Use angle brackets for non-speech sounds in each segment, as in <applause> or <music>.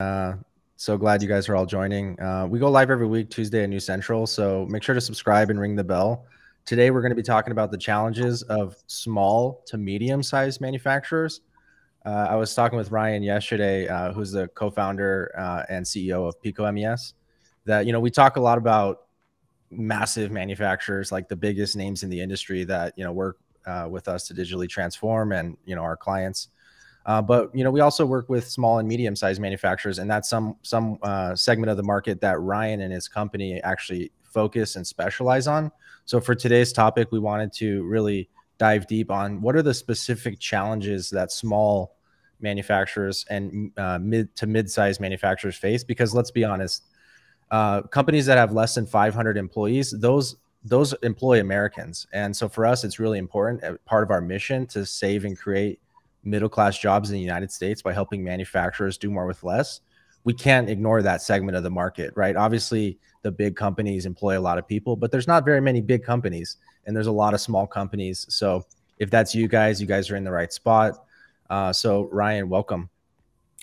Uh, so glad you guys are all joining. Uh, we go live every week, Tuesday at New Central. So make sure to subscribe and ring the bell. Today, we're going to be talking about the challenges of small to medium sized manufacturers. Uh, I was talking with Ryan yesterday, uh, who's the co founder uh, and CEO of Pico MES, that, you know, we talk a lot about massive manufacturers, like the biggest names in the industry that, you know, work uh, with us to digitally transform and, you know, our clients. Uh, but you know, we also work with small and medium-sized manufacturers, and that's some some uh, segment of the market that Ryan and his company actually focus and specialize on. So for today's topic, we wanted to really dive deep on what are the specific challenges that small manufacturers and uh, mid to mid-sized manufacturers face. Because let's be honest, uh, companies that have less than 500 employees, those those employ Americans, and so for us, it's really important uh, part of our mission to save and create middle class jobs in the United States by helping manufacturers do more with less, we can't ignore that segment of the market, right? Obviously, the big companies employ a lot of people, but there's not very many big companies and there's a lot of small companies. So if that's you guys, you guys are in the right spot. Uh, so Ryan, welcome.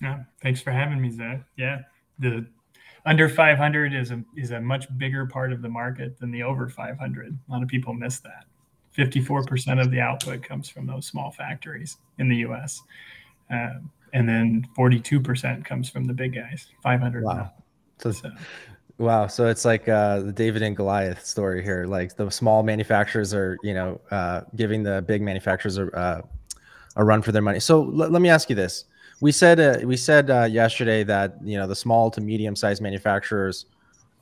Yeah, thanks for having me, Zach. Yeah, the under 500 is a is a much bigger part of the market than the over 500. A lot of people miss that. 54% of the output comes from those small factories in the US. Uh, and then 42% comes from the big guys, 500. Wow. So, so, wow. So it's like uh, the David and Goliath story here. Like the small manufacturers are, you know, uh, giving the big manufacturers a, uh, a run for their money. So let me ask you this. We said uh, we said uh, yesterday that you know the small to medium sized manufacturers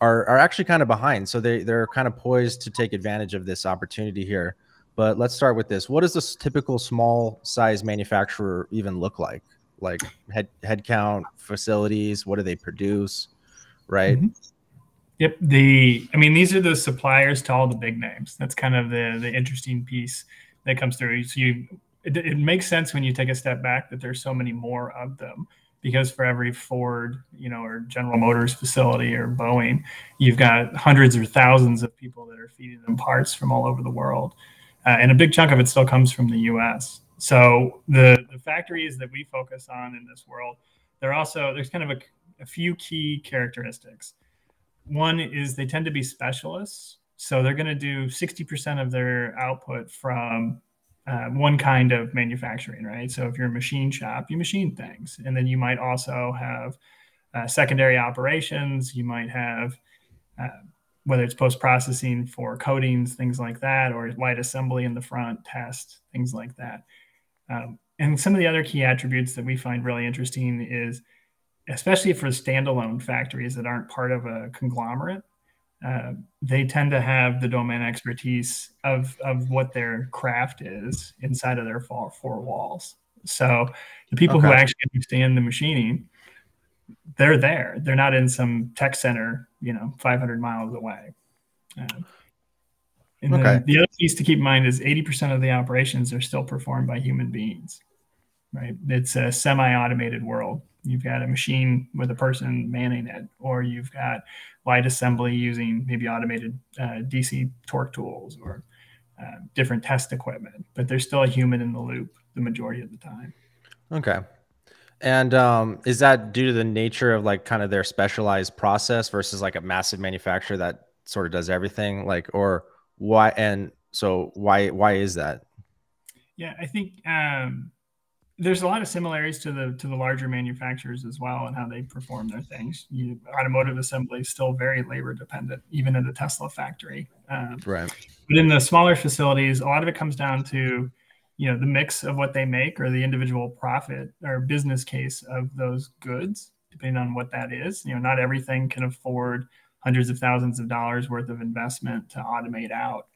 are are actually kind of behind. So they they're kind of poised to take advantage of this opportunity here. But let's start with this. What does this typical small size manufacturer even look like? Like head head count, facilities, what do they produce? Right? Mm-hmm. Yep. The I mean, these are the suppliers to all the big names. That's kind of the the interesting piece that comes through. So you it, it makes sense when you take a step back that there's so many more of them because for every Ford, you know, or General Motors facility or Boeing, you've got hundreds or thousands of people that are feeding them parts from all over the world. Uh, and a big chunk of it still comes from the US. So the, the factories that we focus on in this world, they're also, there's kind of a, a few key characteristics. One is they tend to be specialists. So they're going to do 60% of their output from uh, one kind of manufacturing, right? So if you're a machine shop, you machine things, and then you might also have uh, secondary operations. You might have uh, whether it's post processing for coatings, things like that, or light assembly in the front, test, things like that. Um, and some of the other key attributes that we find really interesting is, especially for standalone factories that aren't part of a conglomerate, uh, they tend to have the domain expertise of, of what their craft is inside of their four, four walls. So the people okay. who actually understand the machining, they're there. They're not in some tech center, you know, 500 miles away. Um, and okay. the other piece to keep in mind is 80% of the operations are still performed by human beings, right? It's a semi-automated world you've got a machine with a person manning it, or you've got light assembly using maybe automated uh, DC torque tools or uh, different test equipment, but there's still a human in the loop the majority of the time. Okay. And um, is that due to the nature of like kind of their specialized process versus like a massive manufacturer that sort of does everything? Like, or why? And so why why is that? Yeah, I think um, there's a lot of similarities to the to the larger manufacturers as well and how they perform their things. You, automotive assembly is still very labor dependent, even in the Tesla factory. Um, right. But in the smaller facilities, a lot of it comes down to you know the mix of what they make or the individual profit or business case of those goods, depending on what that is. You know, not everything can afford hundreds of thousands of dollars worth of investment to automate out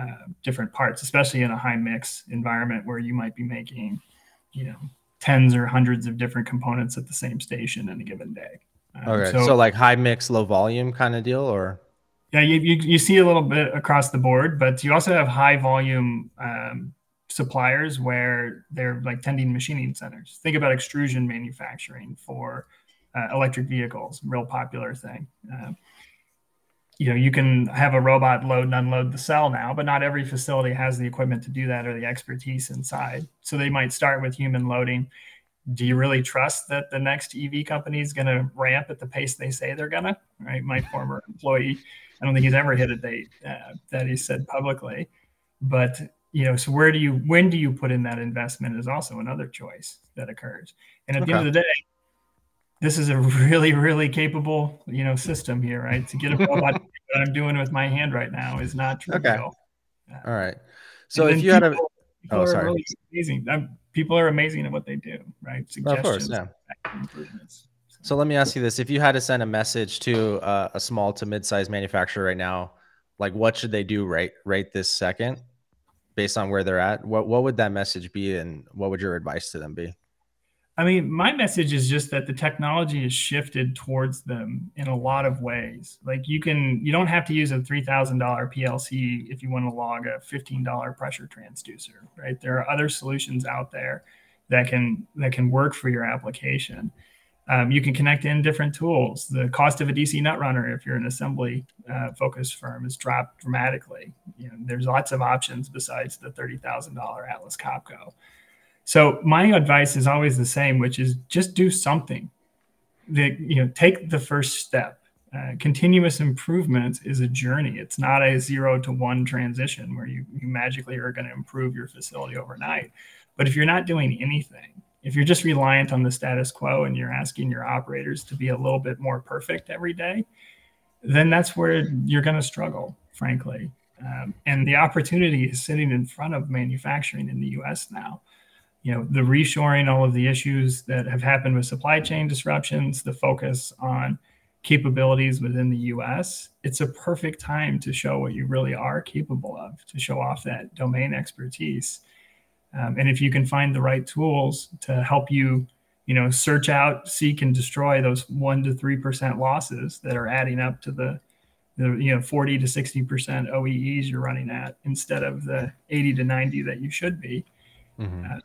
uh, different parts, especially in a high mix environment where you might be making you know tens or hundreds of different components at the same station in a given day. Um, okay, so, so, like high mix, low volume kind of deal, or yeah, you, you, you see a little bit across the board, but you also have high volume um, suppliers where they're like tending machining centers. Think about extrusion manufacturing for uh, electric vehicles, real popular thing. Uh, you know you can have a robot load and unload the cell now but not every facility has the equipment to do that or the expertise inside so they might start with human loading do you really trust that the next EV company is going to ramp at the pace they say they're going to? Right. My former employee, I don't think he's ever hit a date uh, that he said publicly. But, you know, so where do you, when do you put in that investment is also another choice that occurs. And at okay. the end of the day, this is a really, really capable, you know, system here, right? To get above <laughs> what I'm doing with my hand right now is not trivial. Okay. All right. So if you people, had a, oh, sorry. Really amazing. I'm, people are amazing at what they do, right? Suggestions, of course, yeah. improvements. So let me ask you this: If you had to send a message to uh, a small to mid-sized manufacturer right now, like what should they do right right this second, based on where they're at? What what would that message be, and what would your advice to them be? I mean, my message is just that the technology is shifted towards them in a lot of ways. Like you can, you don't have to use a three thousand dollar PLC if you want to log a fifteen dollar pressure transducer, right? There are other solutions out there that can that can work for your application. Um, you can connect in different tools. The cost of a DC nut runner, if you're an assembly uh, focused firm, has dropped dramatically. You know, there's lots of options besides the thirty thousand dollar Atlas Copco. So my advice is always the same, which is just do something. That you know, take the first step. Uh, continuous improvement is a journey. It's not a zero to one transition where you, you magically are going to improve your facility overnight. But if you're not doing anything, if you're just reliant on the status quo and you're asking your operators to be a little bit more perfect every day, then that's where you're going to struggle, frankly. Um, and the opportunity is sitting in front of manufacturing in the US now you know the reshoring all of the issues that have happened with supply chain disruptions the focus on capabilities within the US it's a perfect time to show what you really are capable of to show off that domain expertise um, and if you can find the right tools to help you you know search out seek and destroy those 1 to 3% losses that are adding up to the the you know 40 to 60% OEEs you're running at instead of the 80 to 90 that you should be mm-hmm. uh,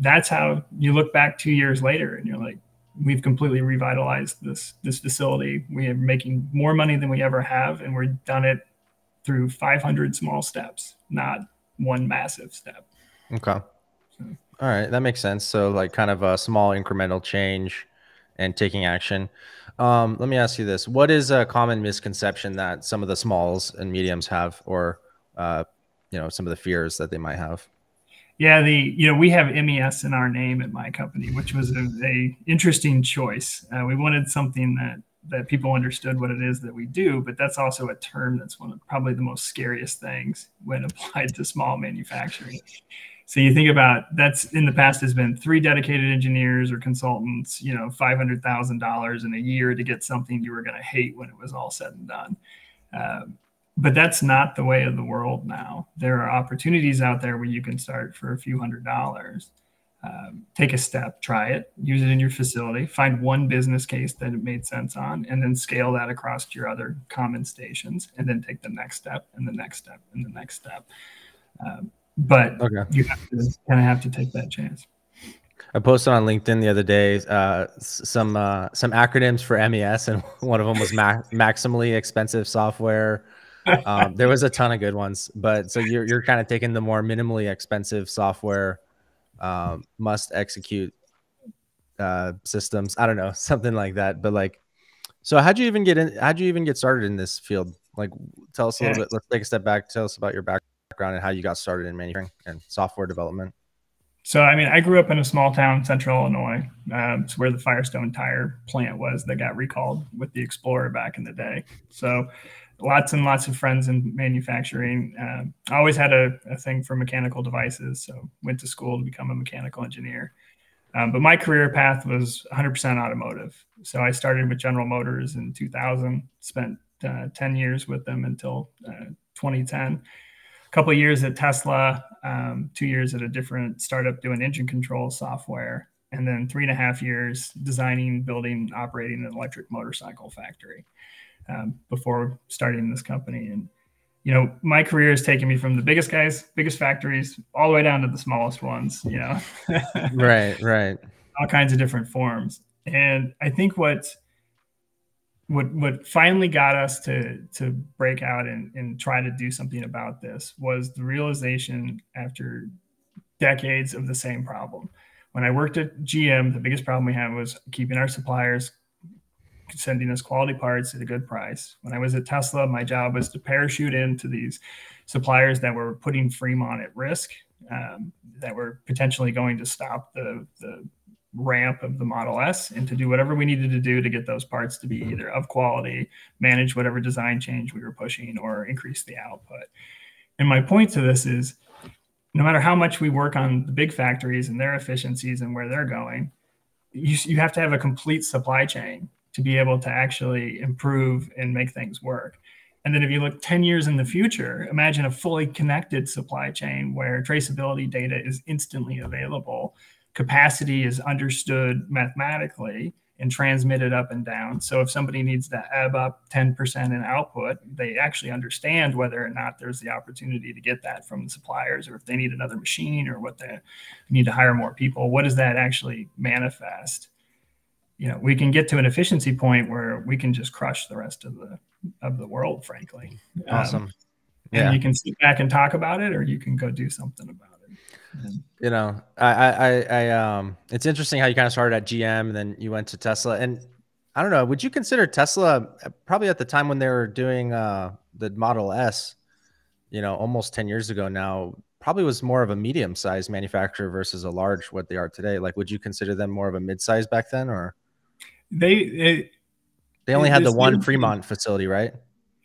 that's how you look back two years later and you're like, we've completely revitalized this this facility. We are making more money than we ever have, and we've done it through 500 small steps, not one massive step. Okay. So. All right, that makes sense. So like kind of a small incremental change and taking action. Um, let me ask you this: What is a common misconception that some of the smalls and mediums have, or uh, you know, some of the fears that they might have? Yeah, the you know we have MES in our name at my company, which was a, a interesting choice. Uh, we wanted something that that people understood what it is that we do, but that's also a term that's one of probably the most scariest things when <laughs> applied to small manufacturing. So you think about that's in the past has been three dedicated engineers or consultants, you know, five hundred thousand dollars in a year to get something you were going to hate when it was all said and done. Um, but that's not the way of the world now. There are opportunities out there where you can start for a few hundred dollars. Um, take a step, try it, use it in your facility, find one business case that it made sense on, and then scale that across to your other common stations, and then take the next step and the next step and the next step. Um, but okay. you have to kind of have to take that chance. I posted on LinkedIn the other day uh, some uh, some acronyms for MES, and <laughs> one of them was ma- maximally expensive software um, there was a ton of good ones, but so you're you're kind of taking the more minimally expensive software, um, must execute uh, systems. I don't know, <laughs> something like that. But like, so how'd you even get in? How'd you even get started in this field? Like, tell us a little bit. Let's take a step back. Tell us about your background and how you got started in manufacturing and software development. So, I mean, I grew up in a small town, in central Illinois. Um, it's where the Firestone tire plant was that got recalled with the Explorer back in the day. So, lots and lots of friends in manufacturing. Um, I always had a, a, thing for mechanical devices, so went to school to become a mechanical engineer. Um, but my career path was 100% automotive. So I started with General Motors in 2000, spent uh, 10 years with them until uh, 2010. A couple years at Tesla, um, two years at a different startup doing engine control software, and then three and a half years designing, building, operating an electric motorcycle factory um, before starting this company. And you know, my career has taken me from the biggest guys, biggest factories, all the way down to the smallest ones. You know, <laughs> right, right, all kinds of different forms. And I think what what what finally got us to to break out and, and try to do something about this was the realization after decades of the same problem When I worked at GM, the biggest problem we had was keeping our suppliers sending us quality parts at a good price. When I was at Tesla, my job was to parachute into these suppliers that were putting Fremont at risk, um, that were potentially going to stop the, the ramp of the Model S and to do whatever we needed to do to get those parts to be either of quality, manage whatever design change we were pushing, or increase the output. And my point to this is no matter how much we work on the big factories and their efficiencies and where they're going, you, you have to have a complete supply chain to be able to actually improve and make things work. And then if you look 10 years in the future, imagine a fully connected supply chain where traceability data is instantly available, capacity is understood mathematically, and transmitted up and down. So if somebody needs to ebb up 10% in output, they actually understand whether or not there's the opportunity to get that from the suppliers or if they need another machine or what they need to hire more people. What does that actually manifest? You know, we can get to an efficiency point where we can just crush the rest of the of the world, frankly. Awesome. Um, yeah. And you can sit back and talk about it or you can go do something about it you know, I, I, I, um, it's interesting how you kind of started at GM and then you went to Tesla. And I don't know, would you consider Tesla probably at the time when they were doing uh, the Model S, you know, almost 10 years ago now, probably was more of a medium sized manufacturer versus a large what they are today? Like, would you consider them more of a mid size back then or? They, it, they only had the one Fremont facility, right?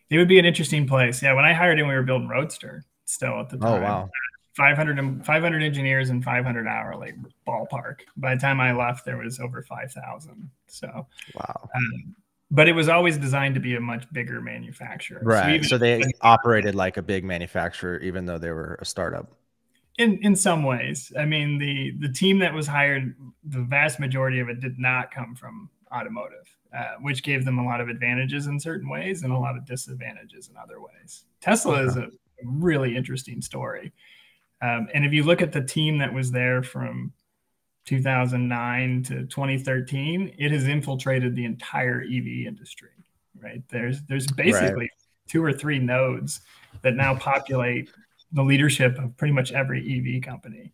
It would be an interesting place. Yeah. When I hired him, we were building Roadster still at the oh, time. Oh, wow. 500, 500 engineers and 500 hour labor ballpark. By the time I left, there was over 5,000. So, wow. Um, but it was always designed to be a much bigger manufacturer. Right. So, so they operated like a big manufacturer, even though they were a startup. In in some ways, I mean the the team that was hired, the vast majority of it did not come from automotive, uh, which gave them a lot of advantages in certain ways and a lot of disadvantages in other ways. Tesla is a really interesting story. Um, and if you look at the team that was there from 2009 to 2013, it has infiltrated the entire EV industry. Right there's there's basically right. two or three nodes that now populate the leadership of pretty much every EV company.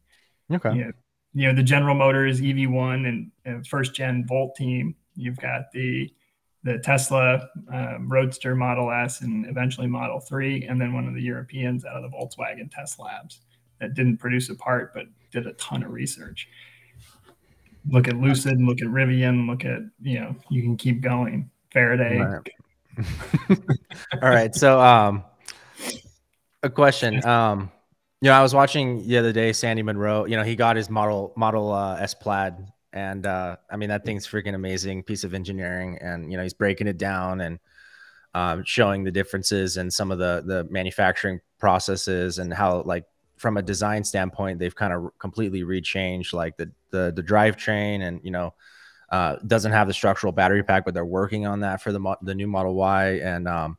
Okay. You know, you know the General Motors EV1 and, and first gen Volt team. You've got the the Tesla um, Roadster Model S and eventually Model 3, and then one of the Europeans out of the Volkswagen Test Labs that didn't produce a part but did a ton of research. Look at Lucid, look at Rivian, look at you know you can keep going. Faraday. <laughs> All right, so um, a question. Um, you know, I was watching the other day Sandy Munro, You know, he got his model model uh, S Plaid, and uh, I mean that thing's freaking amazing piece of engineering. And you know, he's breaking it down and um, showing the differences and some of the the manufacturing processes and how like from a design standpoint, they've kind of completely rechanged like the the the drivetrain and you know uh, doesn't have the structural battery pack, but they're working on that for the the new Model Y. And um,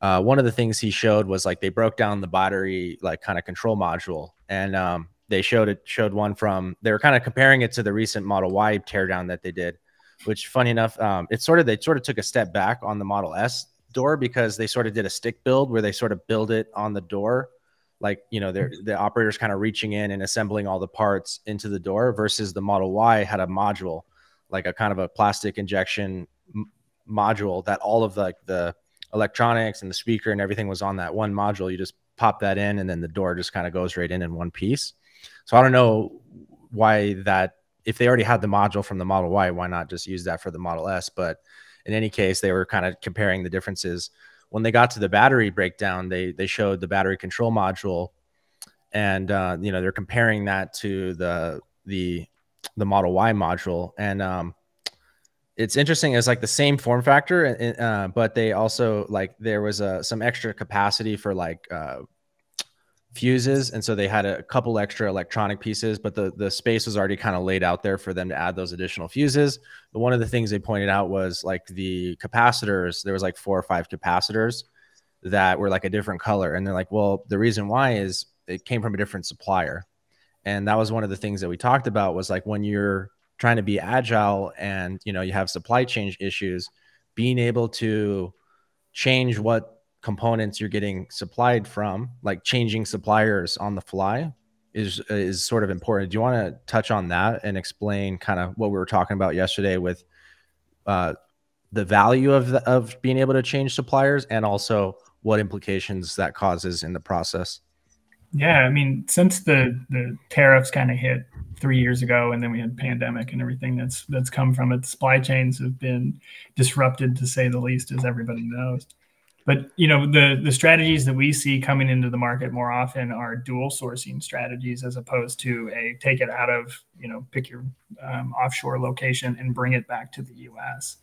uh, one of the things he showed was like they broke down the battery like kind of control module, and um, they showed it showed one from they were kind of comparing it to the recent Model Y teardown that they did. Which, funny enough, um, it sort of they sort of took a step back on the Model S door because they sort of did a stick build where they sort of build it on the door. Like you know they're the operators kind of reaching in and assembling all the parts into the door versus the model y had a module like a kind of a plastic injection module that all of the, like the electronics and the speaker and everything was on that one module. You just pop that in and then the door just kind of goes right in in one piece so i don't know why that if they already had the module from the model y why not just use that for the model s but in any case they were kind of comparing the differences when they got to the battery breakdown, they they showed the battery control module, and uh, you know they're comparing that to the the the Model Y module, and um, it's interesting. It's like the same form factor, uh, but they also like there was a some extra capacity for like uh, fuses and so they had a couple extra electronic pieces but the the space was already kind of laid out there for them to add those additional fuses. But one of the things they pointed out was like the capacitors there was like four or five capacitors that were like a different color and they're like well the reason why is it came from a different supplier. And that was one of the things that we talked about was like when you're trying to be agile and you know you have supply chain issues being able to change what components you're getting supplied from, like changing suppliers on the fly, is is sort of important. Do you want to touch on that and explain kind of what we were talking about yesterday with uh, the value of the, of being able to change suppliers and also what implications that causes in the process? Yeah, I mean, since the the tariffs kind of hit three years ago, and then we had pandemic and everything that's that's come from it, supply chains have been disrupted to say the least, as everybody knows. But you know, the the strategies that we see coming into the market more often are dual sourcing strategies, as opposed to a take it out of you know pick your um, offshore location and bring it back to the U.S.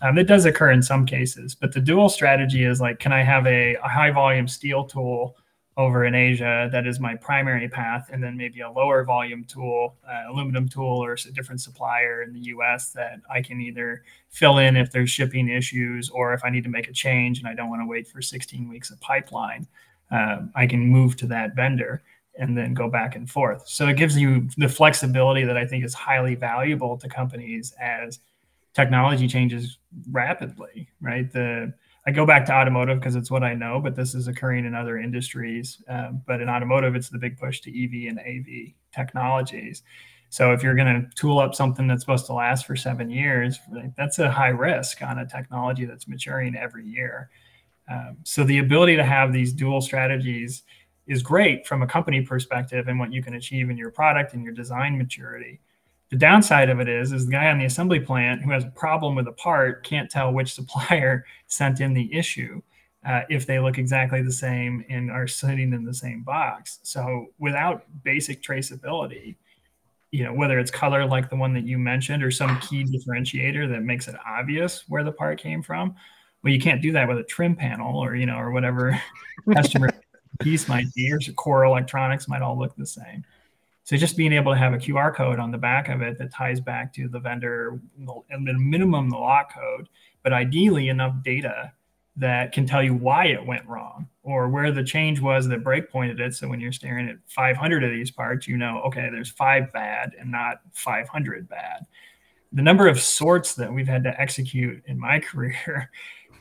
Um, it does occur in some cases, but the dual strategy is like, can I have a, a high volume steel tool? Over in Asia that is my primary path, and then maybe a lower volume tool, uh, aluminum tool, or a different supplier in the US that I can either fill in if there's shipping issues or if I need to make a change and I don't want to wait for 16 weeks of pipeline. Um, I can move to that vendor and then go back and forth. So it gives you the flexibility that I think is highly valuable to companies as technology changes rapidly, right? The I go back to automotive because it's what I know, but this is occurring in other industries. Um, but in automotive, it's the big push to EV and AV technologies. So if you're going to tool up something that's supposed to last for seven years, that's a high risk on a technology that's maturing every year. Um, so the ability to have these dual strategies is great from a company perspective and what you can achieve in your product and your design maturity. The downside of it is, is the guy on the assembly plant who has a problem with a part can't tell which <laughs> supplier sent in the issue uh, if they look exactly the same and are sitting in the same box. So without basic traceability, you know, whether it's color like the one that you mentioned or some key differentiator that makes it obvious where the part came from, well, you can't do that with a trim panel or, you know, or whatever <laughs> customer piece might be, or core electronics might all look the same. So just being able to have a QR code on the back of it that ties back to the vendor, at a minimum the lot code, but ideally enough data that can tell you why it went wrong or where the change was that break pointed it. So when you're staring at 500 of these parts, you know, okay, there's five bad and not 500 bad. The number of sorts that we've had to execute in my <laughs> career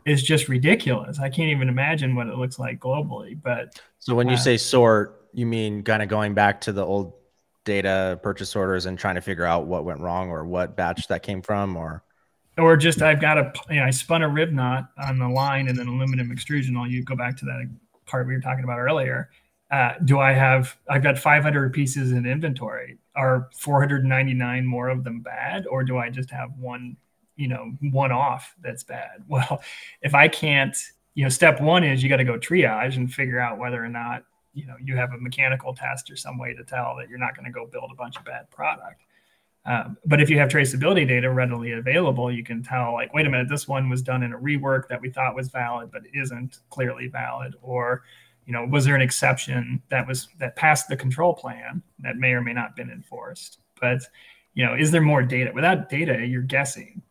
is just ridiculous. I can't even imagine what it looks like globally. But so when you uh, say sort, you mean kind of going back to the old data purchase orders and trying to figure out what went wrong or what batch that came from or or just I've got a you know, I spun a rivnut on the line and then aluminum extrusion. I'll you go back to that part we were talking about earlier. Uh, do I have I've got 500 pieces in inventory. Are 499 more of them bad, or do I just have one, you know, one off that's bad? <laughs> Well, if I can't, you know, step one is you got to go triage and figure out whether or not you know you have a mechanical test or some way to tell that you're not going to go build a bunch of bad product. Um, but if you have traceability data readily available, you can tell like, wait a minute, this one was done in a rework that we thought was valid, but isn't clearly valid, or you know, was there an exception that was that passed the control plan that may or may not been enforced? But you know, is there more data? Without data, you're guessing.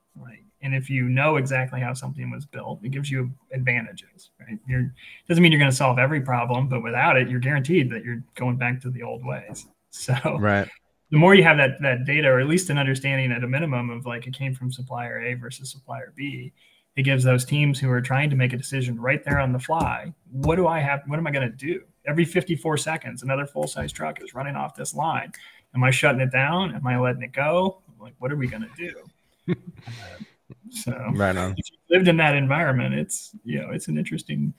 And if you know exactly how something was built, it gives you advantages, right? You're doesn't mean you're going to solve every problem, but without it, you're guaranteed that you're going back to the old ways. <laughs> So right. the more you have that that data, or at least an understanding at a minimum of like it came from supplier A versus supplier B, it gives those teams who are trying to make a decision right there on the fly. What do I have? What am I going to do? Every 54 seconds, another full size truck is running off this line. Am I shutting it down? Am I letting it go? Like, what are we going to do? <laughs> So right on. If you lived in that environment, it's you know it's an interesting,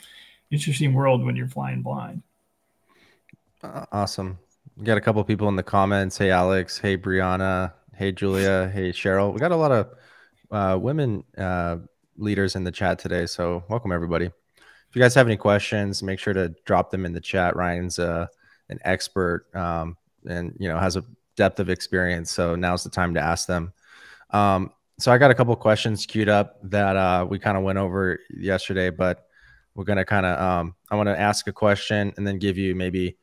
interesting world when you're flying blind. Uh, awesome. We got a couple people in the comments. Hey Alex. Hey Brianna. Hey Julia. Hey Cheryl. We got a lot of uh, women uh, leaders in the chat today. So welcome everybody. If you guys have any questions, make sure to drop them in the chat. Ryan's uh, an expert um, and you know has a depth of experience. So now's the time to ask them. Um, so I got a couple questions queued up that uh, we kind of went over yesterday, but we're gonna kind of um, I want to ask a question and then give you maybe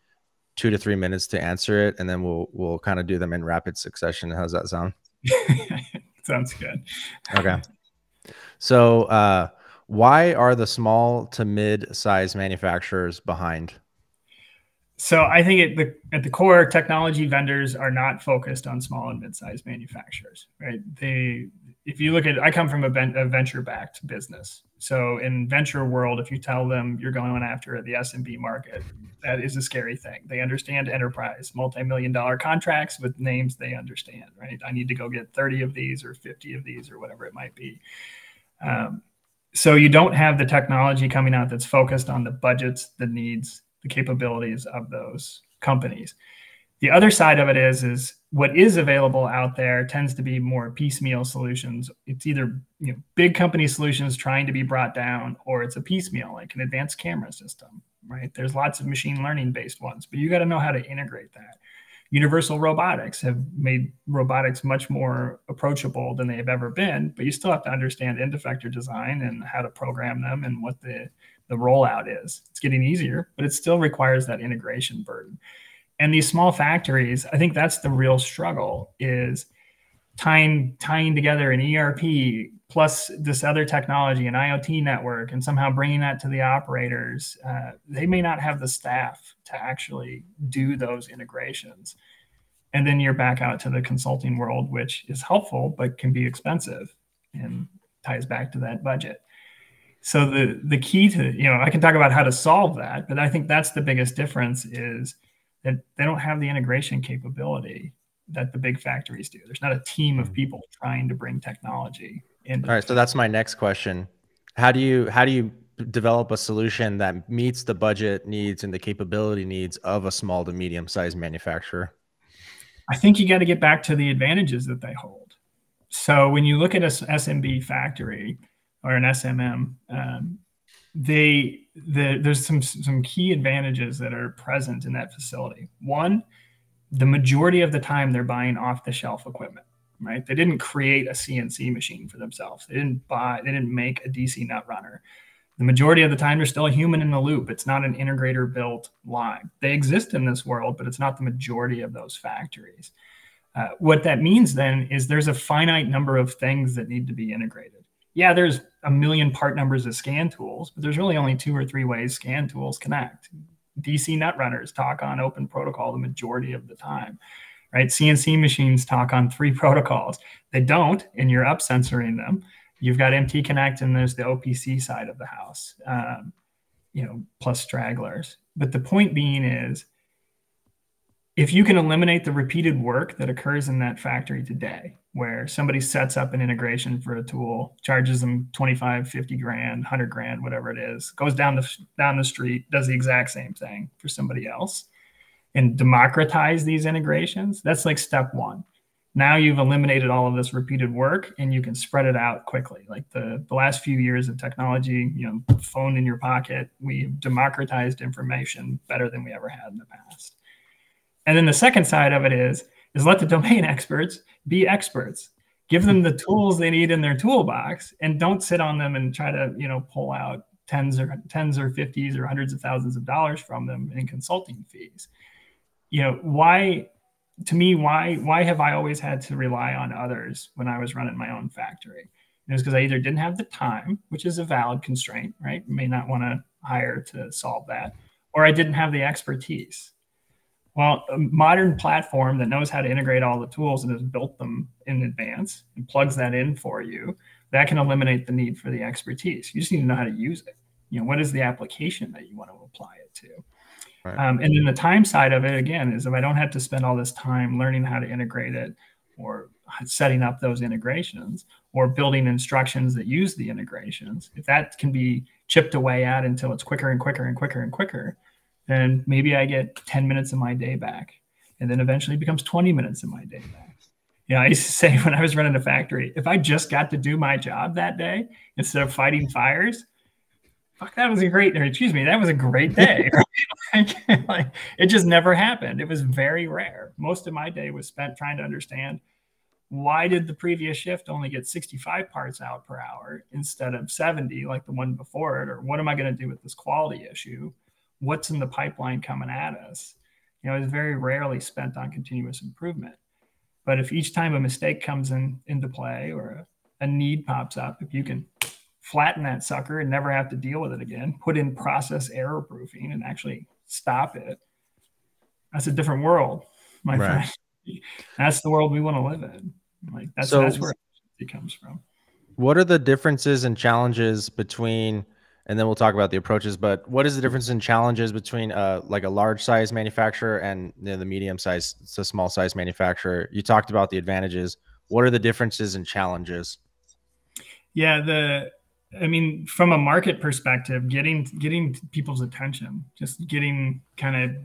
two to three minutes to answer it, and then we'll we'll kind of do them in rapid succession. How's that sound? <laughs> Sounds good. Okay. So uh, why are the small to mid size manufacturers behind? So I think at the at the core, technology vendors are not focused on small and mid-sized manufacturers, right? They if you look at, I come from a, a venture-backed business. So in venture world, if you tell them you're going after the SMB market, that is a scary thing. They understand enterprise, multi-million dollar contracts with names they understand, right? I need to go get 30 of these or 50 of these or whatever it might be. Um, so you don't have the technology coming out that's focused on the budgets, the needs, the capabilities of those companies. The other side of it is, is what is available out there tends to be more piecemeal solutions. It's either you know, big company solutions trying to be brought down, or it's a piecemeal, like an advanced camera system, right? There's lots of machine learning based ones, but you got to know how to integrate that. Universal robotics have made robotics much more approachable than they have ever been, but you still have to understand end effector design and how to program them and what the, the rollout is. It's getting easier, but it still requires that integration burden and these small factories i think that's the real struggle is tying tying together an erp plus this other technology an iot network and somehow bringing that to the operators uh, they may not have the staff to actually do those integrations. And then you're back out to the consulting world which is helpful but can be expensive and ties back to that budget. So the the key to you know i can talk about how to solve that but i think that's the biggest difference is that they don't have the integration capability that the big factories do. There's not a team of hmm. people trying to bring technology in. All right, so that's my next question. How do you how do you develop a solution that meets the budget needs and the capability needs of a small to medium sized manufacturer? I think you got to get back to the advantages that they hold. So when you look at a SMB factory or an SMM, um, they the, there's some some key advantages that are present in that facility. One, the majority of the time they're buying off the shelf equipment, right? They didn't create a CNC machine for themselves. They didn't buy, they didn't make a DC nut runner. The majority of the time, there's still a human in the loop. It's not an integrator built line. They exist in this world, but it's not the majority of those factories. Uh, what that means then is there's a finite number of things that need to be integrated yeah, there's a million part numbers of scan tools, but there's really only two or three ways scan tools connect. DC nut runners talk on open protocol the majority of the time, right? CNC machines talk on three <laughs> protocols. They don't, and you're up censoring them. You've got MT Connect, and there's the OPC side of the house, um, you know, plus stragglers. But the point being is, if you can eliminate the repeated work that occurs in that factory today, where somebody sets up an integration for a tool, charges them 25, 50 grand, 100 grand, whatever it is, goes down the down the street, does the exact same thing for somebody else and democratize these integrations. That's like step 1. Now you've eliminated all of this repeated work and you can spread it out quickly. Like the, the last few years of technology, you know, phone in your pocket, we've democratized information better than we ever had in the past. And then the second side of it is is let the domain <laughs> experts be experts. Give them the mm-hmm. tools they need in their toolbox and don't sit on them and try to you know pull out tens or tens or fifties or hundreds of thousands of dollars from them in consulting fees. You know why to me why why have i always had to rely on others when i was running my own factory? It was because i either didn't have the time which is a valid constraint right? You may not want to hire to solve that or i didn't have the expertise well, a modern platform that knows how to integrate all the tools and has built them in advance and plugs that in for you, that can eliminate the need for the expertise. You just need to know how to use it. You know, what is the application that you want to apply it to? Right. Um, and then the time side of it, again, is if I don't have to spend all this time learning how to integrate it or setting up those integrations or building instructions that use the integrations, if that can be chipped away at until it's quicker and quicker and quicker and quicker, and maybe I get 10 minutes of my day back. And then eventually it becomes 20 minutes of my day back. You know, I used to <laughs> say when I was running a factory, if I just got to do my job that day instead of fighting fires, fuck, that was a great, excuse me, that was a great <laughs> day. <laughs> like, it just never happened. It was very rare. Most of my day was spent trying to understand why did the previous shift only get 65 parts out per hour instead of 70 like the one before it? Or what am I going to do with this quality issue? What's in the pipeline coming at us, you know, is very rarely spent on continuous improvement. But if each time a mistake comes in into play or a, a need pops up, if you can flatten that sucker and never have to deal with it again, put in process error proofing and actually stop it, that's a different world, my right. friend. <laughs> That's the world we want to live in. Like that's, so, that's where it comes from. What are the differences and challenges between? And then we'll talk about the approaches. But what is the difference in challenges between uh, like a large size manufacturer and you know, the medium size, the small size manufacturer? You talked about the advantages. What are the differences and challenges? Yeah, the I mean, from a market perspective, getting getting people's attention, just getting kind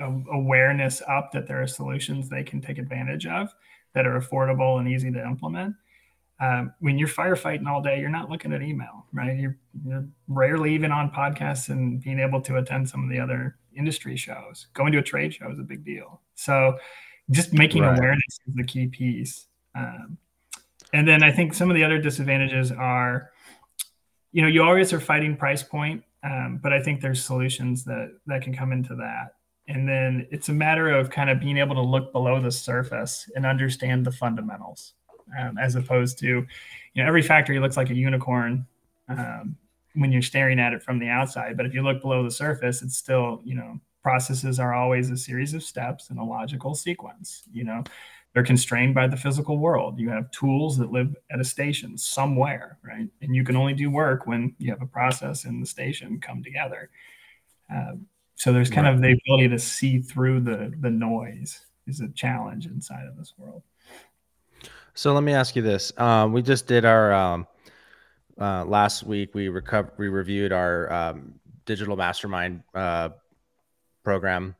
of awareness up that there are solutions they can take advantage of that are affordable and easy to implement. Um, when you're firefighting all day, you're not looking at email, right? You're, you're, rarely even on podcasts and being able to attend some of the other industry shows. Going to a trade show is a big deal. So, just making right. awareness is the key piece. Um, and then I think some of the other disadvantages are, you know, you always are fighting price point, um, but I think there's solutions that that can come into that. And then it's a matter of kind of being able to look below the surface and understand the fundamentals, um, as opposed to, you know, every factory looks like a unicorn um, when you're staring at it from the outside. But if you look below the surface, it's still, you know, processes are always a series of steps in a logical sequence. You know, they're constrained by the physical world. You have tools that live at a station somewhere, right? And you can only do work when you have a process and the station come together. Uh, so there's kind right. of the ability to see through the the noise is a challenge inside of this world. So let me ask you this: um, We just did our um, uh, last week. We recovered. We reviewed our um, digital mastermind uh, program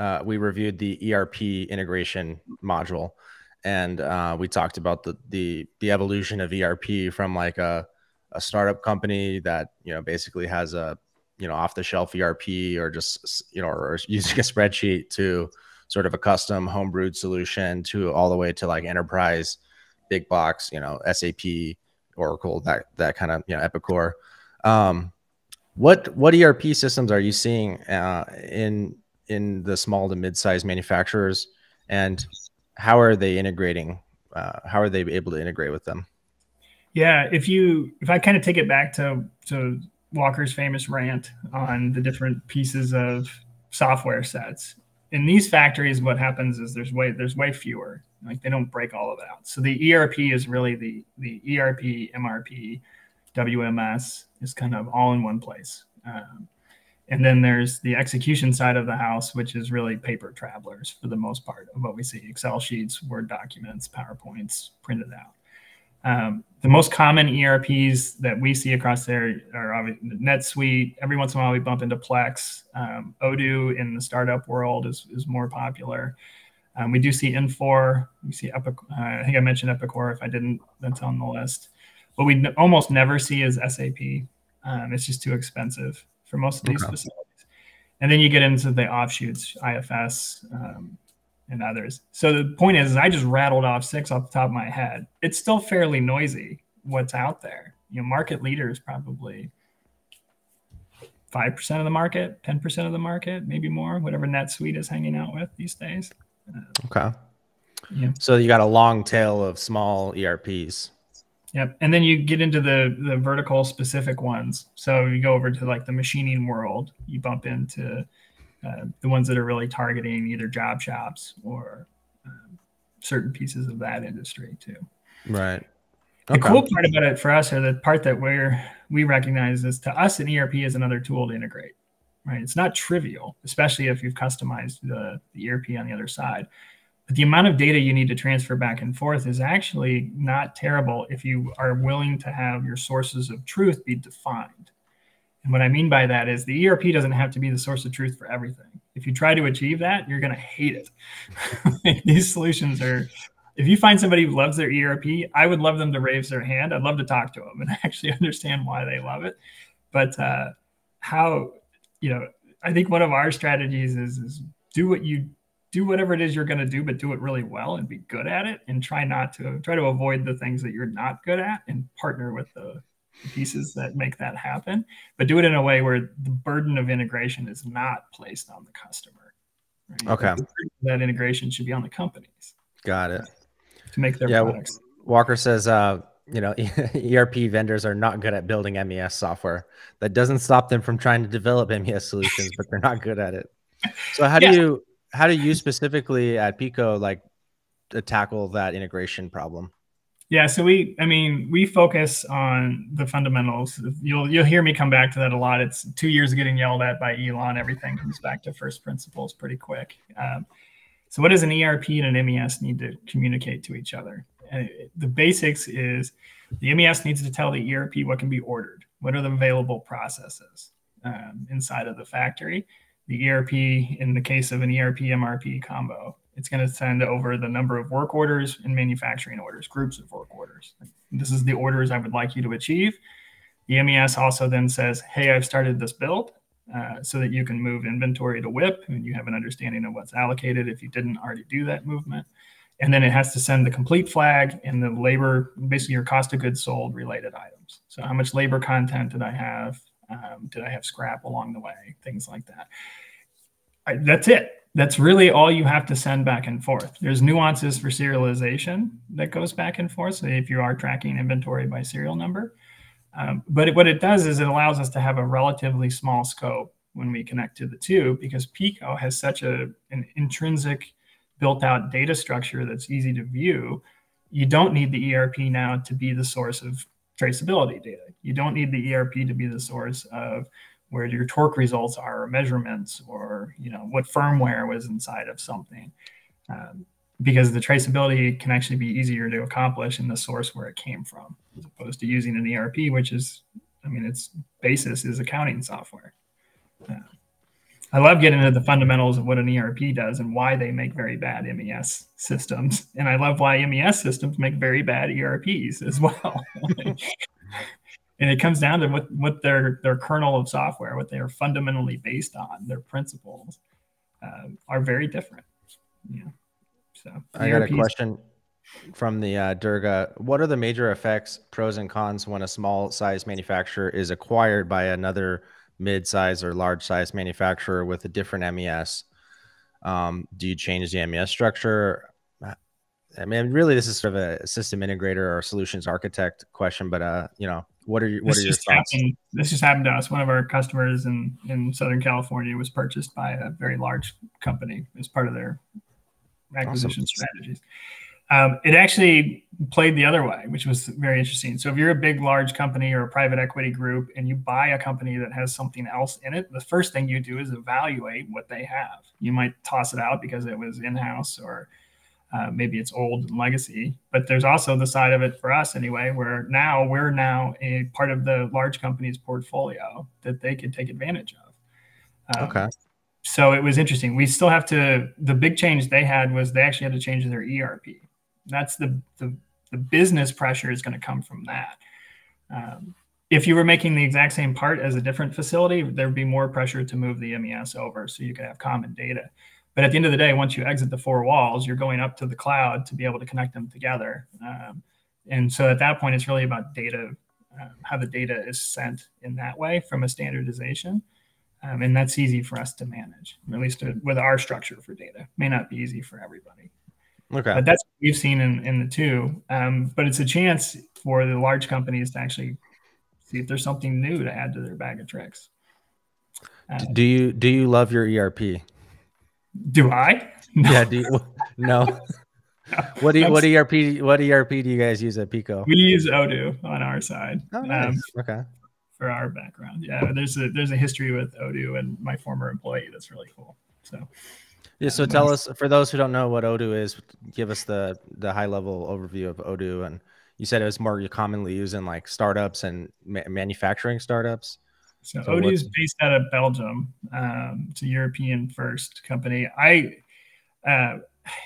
uh, we reviewed the ERP integration module, and uh, we talked about the, the the evolution of ERP from like a a startup company that you know basically has a you know off the shelf ERP or just you know or <laughs> using a spreadsheet to sort of a custom homebrewed solution to all the way to like enterprise big box you know SAP Oracle that that kind of you know Epicor. Um, what what ERP systems are you seeing uh, in in the small to mid-sized manufacturers? And how are they integrating uh, how are they able to integrate with them? Yeah if you if i kind of take it back to to walker's famous rant on the different pieces of software sets. In these factories what happens is there's way there's way fewer like they don't break all of it out so the erp is really the the erp mrp wms is kind of all in one place um, and then there's the execution side of the house, which is really paper travelers for the most part of what we see Excel sheets, Word documents, PowerPoints printed out. Um, the most common ERPs that we see across there are NetSuite. Every once in a while, we bump into Plex. Um, Odoo in the startup world is, is more popular. Um, we do see Infor. We see Epic. Uh, I think I mentioned Epicor. If I didn't, that's on the list. What we almost never see is SAP. Um, it's just too expensive for most of these okay. facilities. And then you get into the offshoots, IFS um, and others. So the point is, is, I just rattled off six off the top of my head. It's still fairly noisy what's out there. You know, market leaders probably five percent of the market, ten percent of the market, maybe more. Whatever NetSuite is hanging out with these days. Okay. Yeah. So you got a long tail of small ERPs. Yep. And then you get into the the vertical specific ones. So you go over to like the machining world, you bump into uh, the ones that are really targeting either job shops or um, certain pieces of that industry too. Right. The cool part about it for us, or the part that we're we recognize is to us, an ERP is another tool to integrate. Right. It's not trivial, especially if you've customized the, the ERP on the other side. But the amount of data you need to transfer back and forth is actually not terrible if you are willing to have your sources of truth be defined. And what I mean by that is the ERP doesn't have to be the source of truth for everything. If you try to achieve that, you're going to hate it. <laughs> These solutions are, if you find somebody who loves their ERP, I would love them to raise their hand. I'd love to talk to them and <laughs> actually understand why they love it. But uh, how, you know, I think one of our strategies is, is do what you do whatever it is you're going to do, but do it really well and be good at it and try not to try to avoid the things that you're not good at and partner with the pieces that make that happen, but do it in a way where the burden of integration is not placed on the customer. Right? Okay. That integration should be on the companies. Got it. To make their yeah, products. Walker says, uh, you know, <laughs> ERP vendors are not good at building MES software. That doesn't stop them from trying to develop MES solutions, but they're not good at it. So how do yeah. you how do you specifically at Pico like tackle that integration problem? Yeah, so we, I mean, we focus on the fundamentals. You'll you'll hear me come back to that a lot. It's two years of getting yelled at by Elon. Everything comes back to first principles pretty quick. Um, so, what does an ERP and an MES need to communicate to each other? The basics is the MES needs to tell the ERP what can be ordered. What are the available processes um, inside of the factory? The ERP, in the case of an ERP MRP combo, it's going to send over the number of work orders and manufacturing orders, groups of work orders. This is the orders I would like you to achieve. The MES also then says, hey, I've started this build uh, so that you can move inventory to WIP and you have an understanding of what's allocated if you didn't already do that movement. And then it has to send the complete flag and the labor, basically your cost of goods sold related items. So how much labor content did I have? Um, did I have scrap along the way? Things like that. I, that's it that's really all you have to send back and forth. There's nuances for serialization that goes back and forth. So if you are tracking inventory by serial number, um, but it, what it does is it allows us to have a relatively small scope when we connect to the two because Pico has such a, an intrinsic built out data structure that's easy to view. You don't need the ERP now to be the source of traceability data. You don't need the ERP to be the source of where your torque results are measurements or you know what firmware was inside of something um, because the traceability can actually be easier to accomplish in the source where it came from as opposed to using an erp which is i mean its basis is accounting software uh, i love getting into the fundamentals of what an erp does and why they make very bad mes systems and i love why mes systems make very bad erps as <laughs> well and it comes down to what what their their kernel of software, what they are fundamentally based on, their principles uh, are very different. Yeah. So I got a question from the uh, Durga. What are the major effects, pros and cons, when a small size manufacturer is acquired by another mid-size or large-size manufacturer with a different MES? Um, do you change the MES structure? I mean, really, this is sort of a system integrator or solutions architect question, but uh, you know, what are your what this are your thoughts? Happened, this just happened to us. One of our customers in in Southern California was purchased by a very large company as part of their acquisition awesome. strategies. Um, it actually played the other way, which was very interesting. So if you're a big, large company or a private equity group and you buy a company that has something else in it, the first thing you do is evaluate what they have. You might toss it out because it was in-house or uh, maybe it's old and legacy, but there's also the side of it for us anyway, where now we're now a part of the large company's portfolio that they could take advantage of. Um, okay. So it was interesting. We still have to. The big change they had was they actually had to change their ERP. That's the the, the business pressure is going to come from that. Um, if you were making the exact same part as a different facility, there'd be more pressure to move the MES over so you could have common data. But at the end of the day, once you exit the four walls, you're going up to the cloud to be able to connect them together. Um, and so at that point, it's really about data, um, how the data is sent in that way from a standardization. Um, and that's easy for us to manage, at least with our structure for data. May not be easy for everybody. Okay. But that's what we've seen in, in the two. Um, but it's a chance for the large companies to actually see if there's something new to add to their bag of tricks. do you do you love your ERP? Do I? No. Yeah. Do you, <laughs> no. <laughs> what do you, what ERP what ERP do you guys use at Pico? We use Odoo on our side. Oh, nice. Um, okay. For our background, yeah, there's a there's a history with Odoo and my former employee that's really cool. So. Yeah, so tell us for those who don't know what Odoo is, give us the the high level overview of Odoo. And you said it was more commonly used in like startups and ma manufacturing startups. So, so Odoo is based out of Belgium. Um, it's a European first company. I, uh,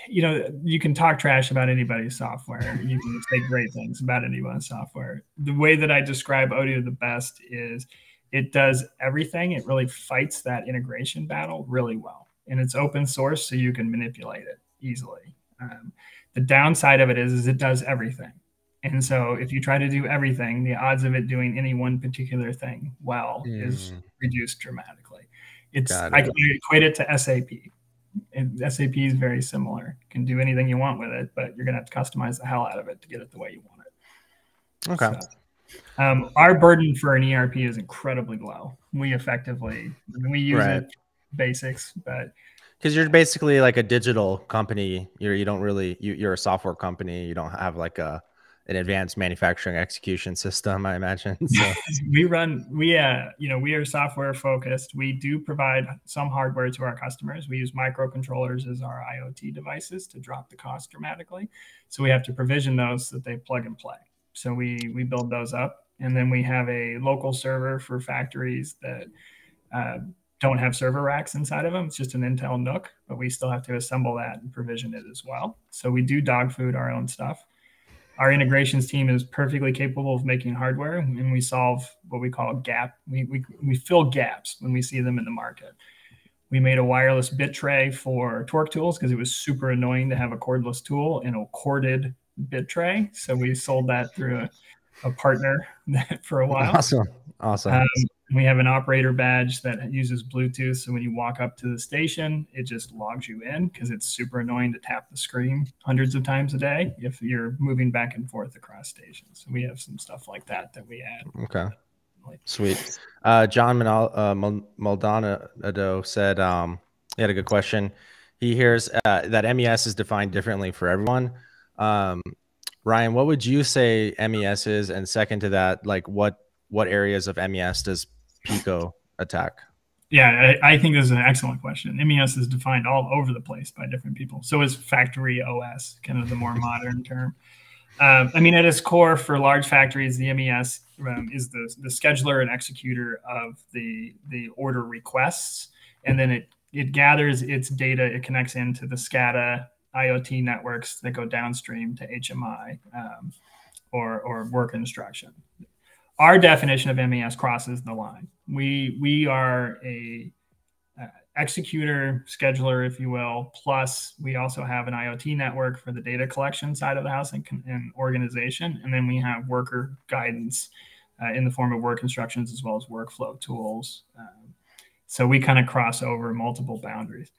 you know, you can talk trash about anybody's software. You can say great things about anyone's software. The way that I describe Odoo the best is it does everything. It really fights that integration battle really well. And it's open source, so you can manipulate it easily. Um, the downside of it is, is it does everything. And so if you try to do everything, the odds of it doing any one particular thing well mm. is reduced dramatically. It's it. I can equate it to SAP. And SAP is very similar. You can do anything you want with it, but you're gonna have to customize the hell out of it to get it the way you want it. Okay. So, um, our burden for an ERP is incredibly low. We effectively, we use right. it basics, but because you're basically like a digital company. You're you don't really you, you're a software company. You don't have like a an advanced manufacturing execution system, I imagine. <laughs> So. we run, we, uh, you know, we are software focused. We do provide some hardware to our customers. We use microcontrollers as our IoT devices to drop the cost dramatically. So we have to provision those so that they plug and play. So we we build those up, and then we have a local server for factories that. Uh, don't have server racks inside of them. It's just an Intel NUC, but we still have to assemble that and provision it as well. So we do dog food our own stuff. Our integrations team is perfectly capable of making hardware and we solve what we call gap. We, we, we fill gaps when we see them in the market. We made a wireless bit tray for torque tools because it was super annoying to have a cordless tool and a corded bit tray. So we sold that through a, a partner <laughs> for a while. Awesome. Awesome. Um, we have an operator badge that uses Bluetooth. So when you walk up to the station, it just logs you in because it's super annoying to tap the screen hundreds of times a day if you're moving back and forth across stations. So we have some stuff like that that we add. Okay. Sweet. Uh, John uh, Maldonado said um, he had a good question. He hears uh, that MES is defined differently for everyone. Um, Ryan, what would you say MES is? And second to that, like what what areas of MES does Pico attack? Yeah, I, I, think this is an excellent question. MES is defined all over the place by different people. So is factory OS, kind of the more <laughs> modern term. Um, I mean, at its core, for large factories, the MES um, is the, the scheduler and executor of the the order requests, and then it it gathers its data. It connects into the SCADA IoT networks that go downstream to HMI um, or or work instruction our definition of MES crosses the line. We we are a uh, executor, scheduler, if you will. Plus, we also have an IoT network for the data collection side of the house and, and organization, and then we have worker guidance uh, in the form of work instructions as well as workflow tools. Um, so we kind of cross over multiple boundaries.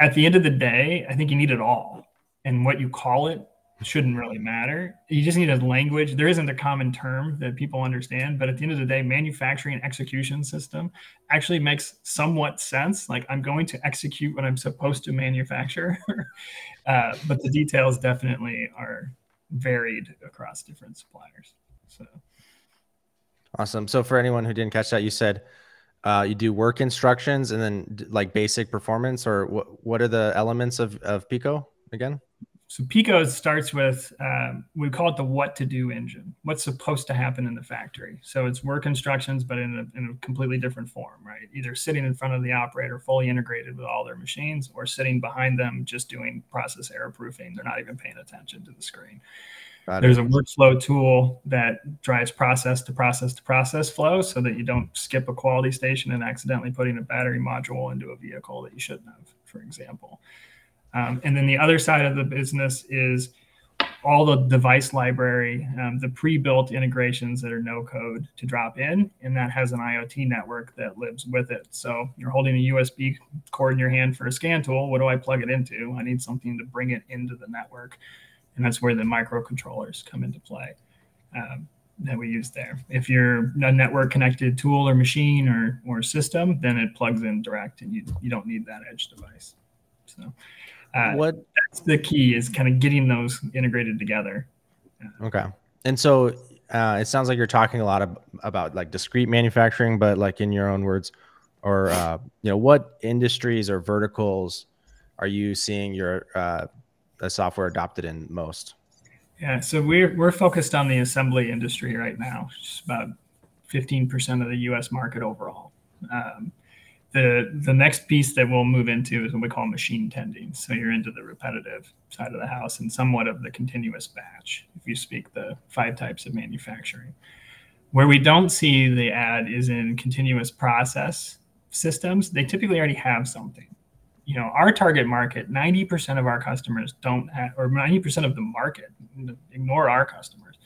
At the end of the day, I think you need it all, and what you call it shouldn't really matter. You just need a language. There isn't a common term that people understand, but at the end of the day, manufacturing execution system actually makes somewhat sense. Like I'm going to execute what I'm supposed to manufacture, <laughs> uh, but the details definitely are varied across different suppliers. So awesome. So for anyone who didn't catch that, you said uh, you do work instructions and then like basic performance, or what? What are the elements of of Pico again? So Pico starts with um, we call it the what to do engine. What's supposed to happen in the factory? So it's work instructions, but in a, in a completely different form, right? Either sitting in front of the operator, fully integrated with all their machines, or sitting behind them, just doing process error proofing. They're not even paying attention to the screen. Got There's it. a workflow tool that drives process to process to process flow, so that you don't skip a quality station and accidentally putting a battery module into a vehicle that you shouldn't have, for example. Um, and then the other side of the business is all the device library, um, the pre-built integrations that are no code to drop in, and that has an IoT network that lives with it. So you're holding a USB cord in your hand for a scan tool. What do I plug it into? I need something to bring it into the network, and that's where the microcontrollers come into play um, that we use there. If you're a network connected tool or machine or or system, then it plugs in direct, and you you don't need that edge device. So. Uh, what that's the key is kind of getting those integrated together. Okay. And so uh, it sounds like you're talking a lot of, about like discrete manufacturing, but like in your own words, or uh, you know, what industries or verticals are you seeing your uh, the software adopted in most? Yeah, so we're we're focused on the assembly industry right now. It's about 15% of the U.S. market overall. Um, the the next piece that we'll move into is what we call machine tending. So you're into the repetitive side of the house and somewhat of the continuous batch, if you speak the five types of manufacturing. Where we don't see the ad is in continuous process systems. They typically already have something. You know, our target market, 90% of our customers don't have, or 90% of the market, ignore our customers,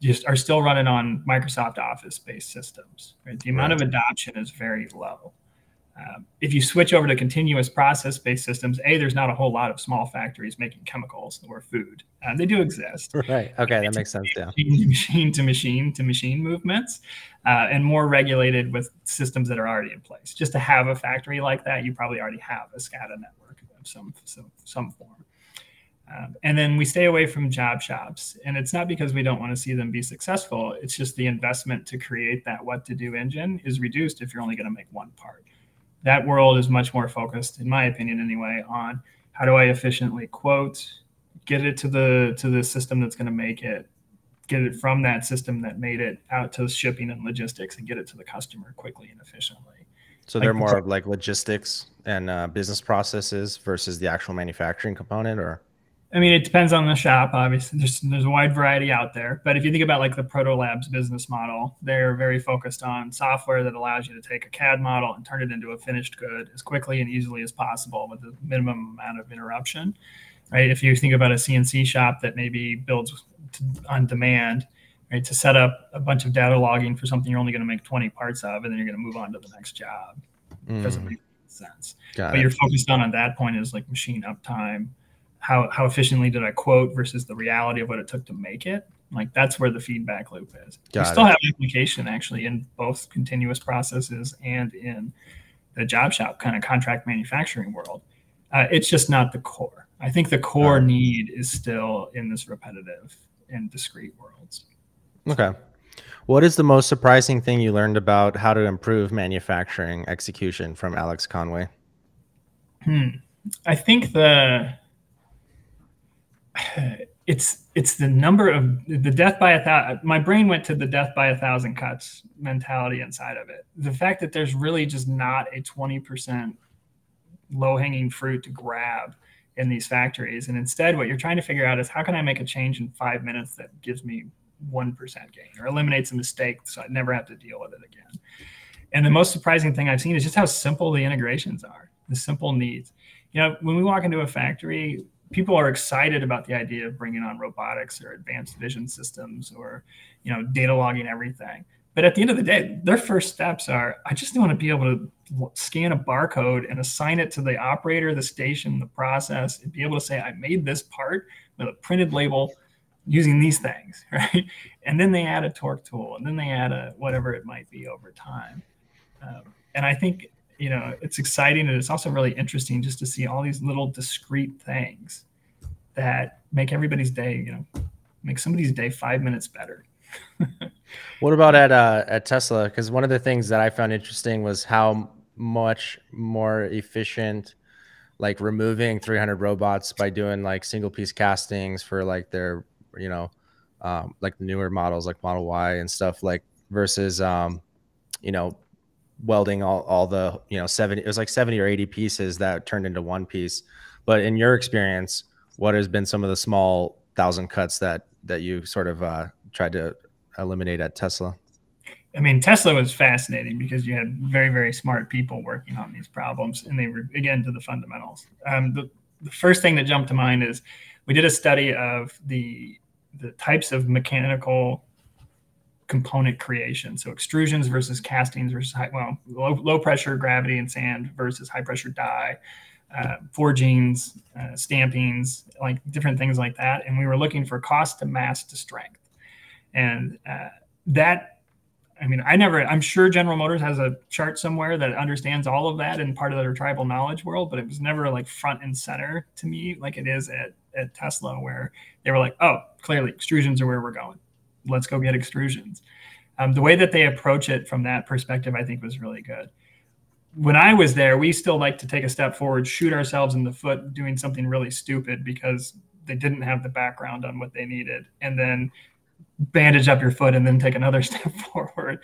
just are still running on Microsoft Office based systems. Right? The amount of adoption is very low. Um, if you switch over to continuous process based systems, A, there's not a whole lot of small factories making chemicals or food. Uh, they do exist. <laughs> Right. Okay. That makes sense. Yeah. Machine to machine to machine movements uh, and more regulated with systems that are already in place. Just to have a factory like that, you probably already have a SCADA network of some, some, some form. Um, and then we stay away from job shops. And it's not because we don't want to see them be successful. It's just the investment to create that what to do engine is reduced if you're only going to make one part. That world is much more focused, in my opinion anyway, on how do I efficiently quote, get it to the to the system that's going to make it, get it from that system that made it out to shipping and logistics and get it to the customer quickly and efficiently. So they're more of like logistics and uh, business processes versus the actual manufacturing component, or I mean, it depends on the shop. Obviously, there's there's a wide variety out there. But if you think about like the Proto Labs business model, they're very focused on software that allows you to take a CAD model and turn it into a finished good as quickly and easily as possible with the minimum amount of interruption. Right? If you think about a CNC shop that maybe builds on demand, right, to set up a bunch of data logging for something you're only going to make 20 parts of, and then you're going to move on to the next job. Mm. Doesn't make sense. Got what it. you're focused on at that point is like machine uptime how how efficiently did I quote versus the reality of what it took to make it. Like that's where the feedback loop is. Got we still it. have application actually in both continuous processes and in the job shop kind of contract manufacturing world. Uh, it's just not the core. I think the core need is still in this repetitive and discrete worlds. Okay. What is the most surprising thing you learned about how to improve manufacturing execution from Alex Conway? Hmm. I think the it's it's the number of the death by a thousand. My brain went to the death by a thousand cuts mentality inside of it. The fact that there's really just not a twenty percent low hanging fruit to grab in these factories, and instead, what you're trying to figure out is how can I make a change in five minutes that gives me one percent gain or eliminates a mistake, so I never have to deal with it again. And the most surprising thing I've seen is just how simple the integrations are, the simple needs. You know, when we walk into a factory, people are excited about the idea of bringing on robotics or advanced vision systems or you know data logging everything. But at the end of the day their first steps are i just want to be able to scan a barcode and assign it to the operator the station the process and be able to say i made this part with a printed label using these things <laughs> right? And then they add a torque tool and then they add a whatever it might be over time. Um, and i think you know it's exciting and it's also really interesting just to see all these little discrete things that make everybody's day you know make somebody's day five minutes better. <laughs> What about at uh, at tesla? Because one of the things that i found interesting was how much more efficient like removing 300 robots by doing like single piece castings for like their you know um, like newer models like model y and stuff like versus um, you know welding all, all the you know 70 it was like 70 or 80 pieces that turned into one piece. But in your experience what has been some of the small thousand cuts that that you sort of uh, tried to eliminate at tesla? I mean tesla was fascinating because you had very very smart people working on these problems and they were again to the fundamentals. Um, the, the first thing that jumped to mind is we did a study of the the types of mechanical component creation. So extrusions versus castings versus high, well, low, low pressure gravity and sand versus high pressure die, uh, forgings, uh, stampings, like different things like that. And we were looking for cost to mass to strength. And uh, that, I mean, I never, I'm sure General Motors has a chart somewhere that understands all of that and part of their tribal knowledge world, but it was never like front and center to me like it is at, at Tesla, where they were like, oh, clearly extrusions are where we're going let's go get extrusions. Um, the way that they approach it from that perspective, I think, was really good. When I was there, we still like to take a step forward, shoot ourselves in the foot doing something really stupid because they didn't have the background on what they needed, and then bandage up your foot and then take another <laughs> step forward.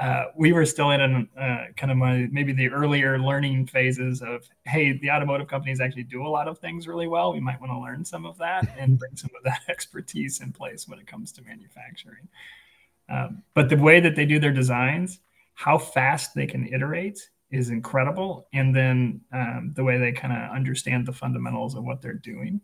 Uh, we were still in an, uh, kind of my, maybe the earlier learning phases of, hey, the automotive companies actually do a lot of things really well. We might want to learn some of that and bring some of that <laughs> expertise in place when it comes to manufacturing. Um, but the way that they do their designs, how fast they can iterate is incredible. And then um, the way they kind of understand the fundamentals of what they're doing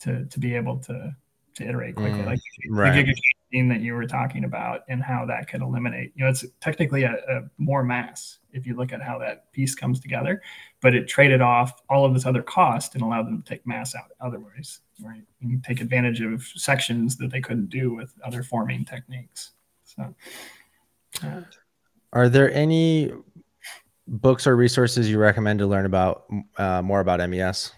to, to be able to, to iterate quickly. Mm, like right. the that you were talking about and how that could eliminate you know it's technically a, a, more mass if you look at how that piece comes together but it traded off all of this other cost and allowed them to take mass out otherwise right and take advantage of sections that they couldn't do with other forming techniques so uh, are there any books or resources you recommend to learn about uh, more about mes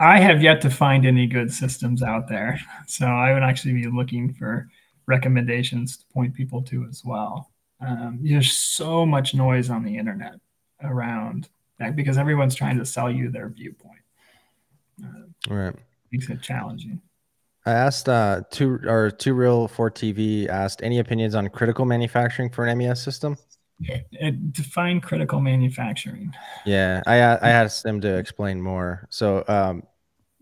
I have yet to find any good systems out there. So I would actually be looking for recommendations to point people to as well. Um, there's so much noise on the internet around that because everyone's trying to sell you their viewpoint. Uh, right. Makes it challenging. I asked uh, two or two real for TV asked any opinions on critical manufacturing for an MES system. It, define critical manufacturing. Yeah, I I asked them to explain more. So, um,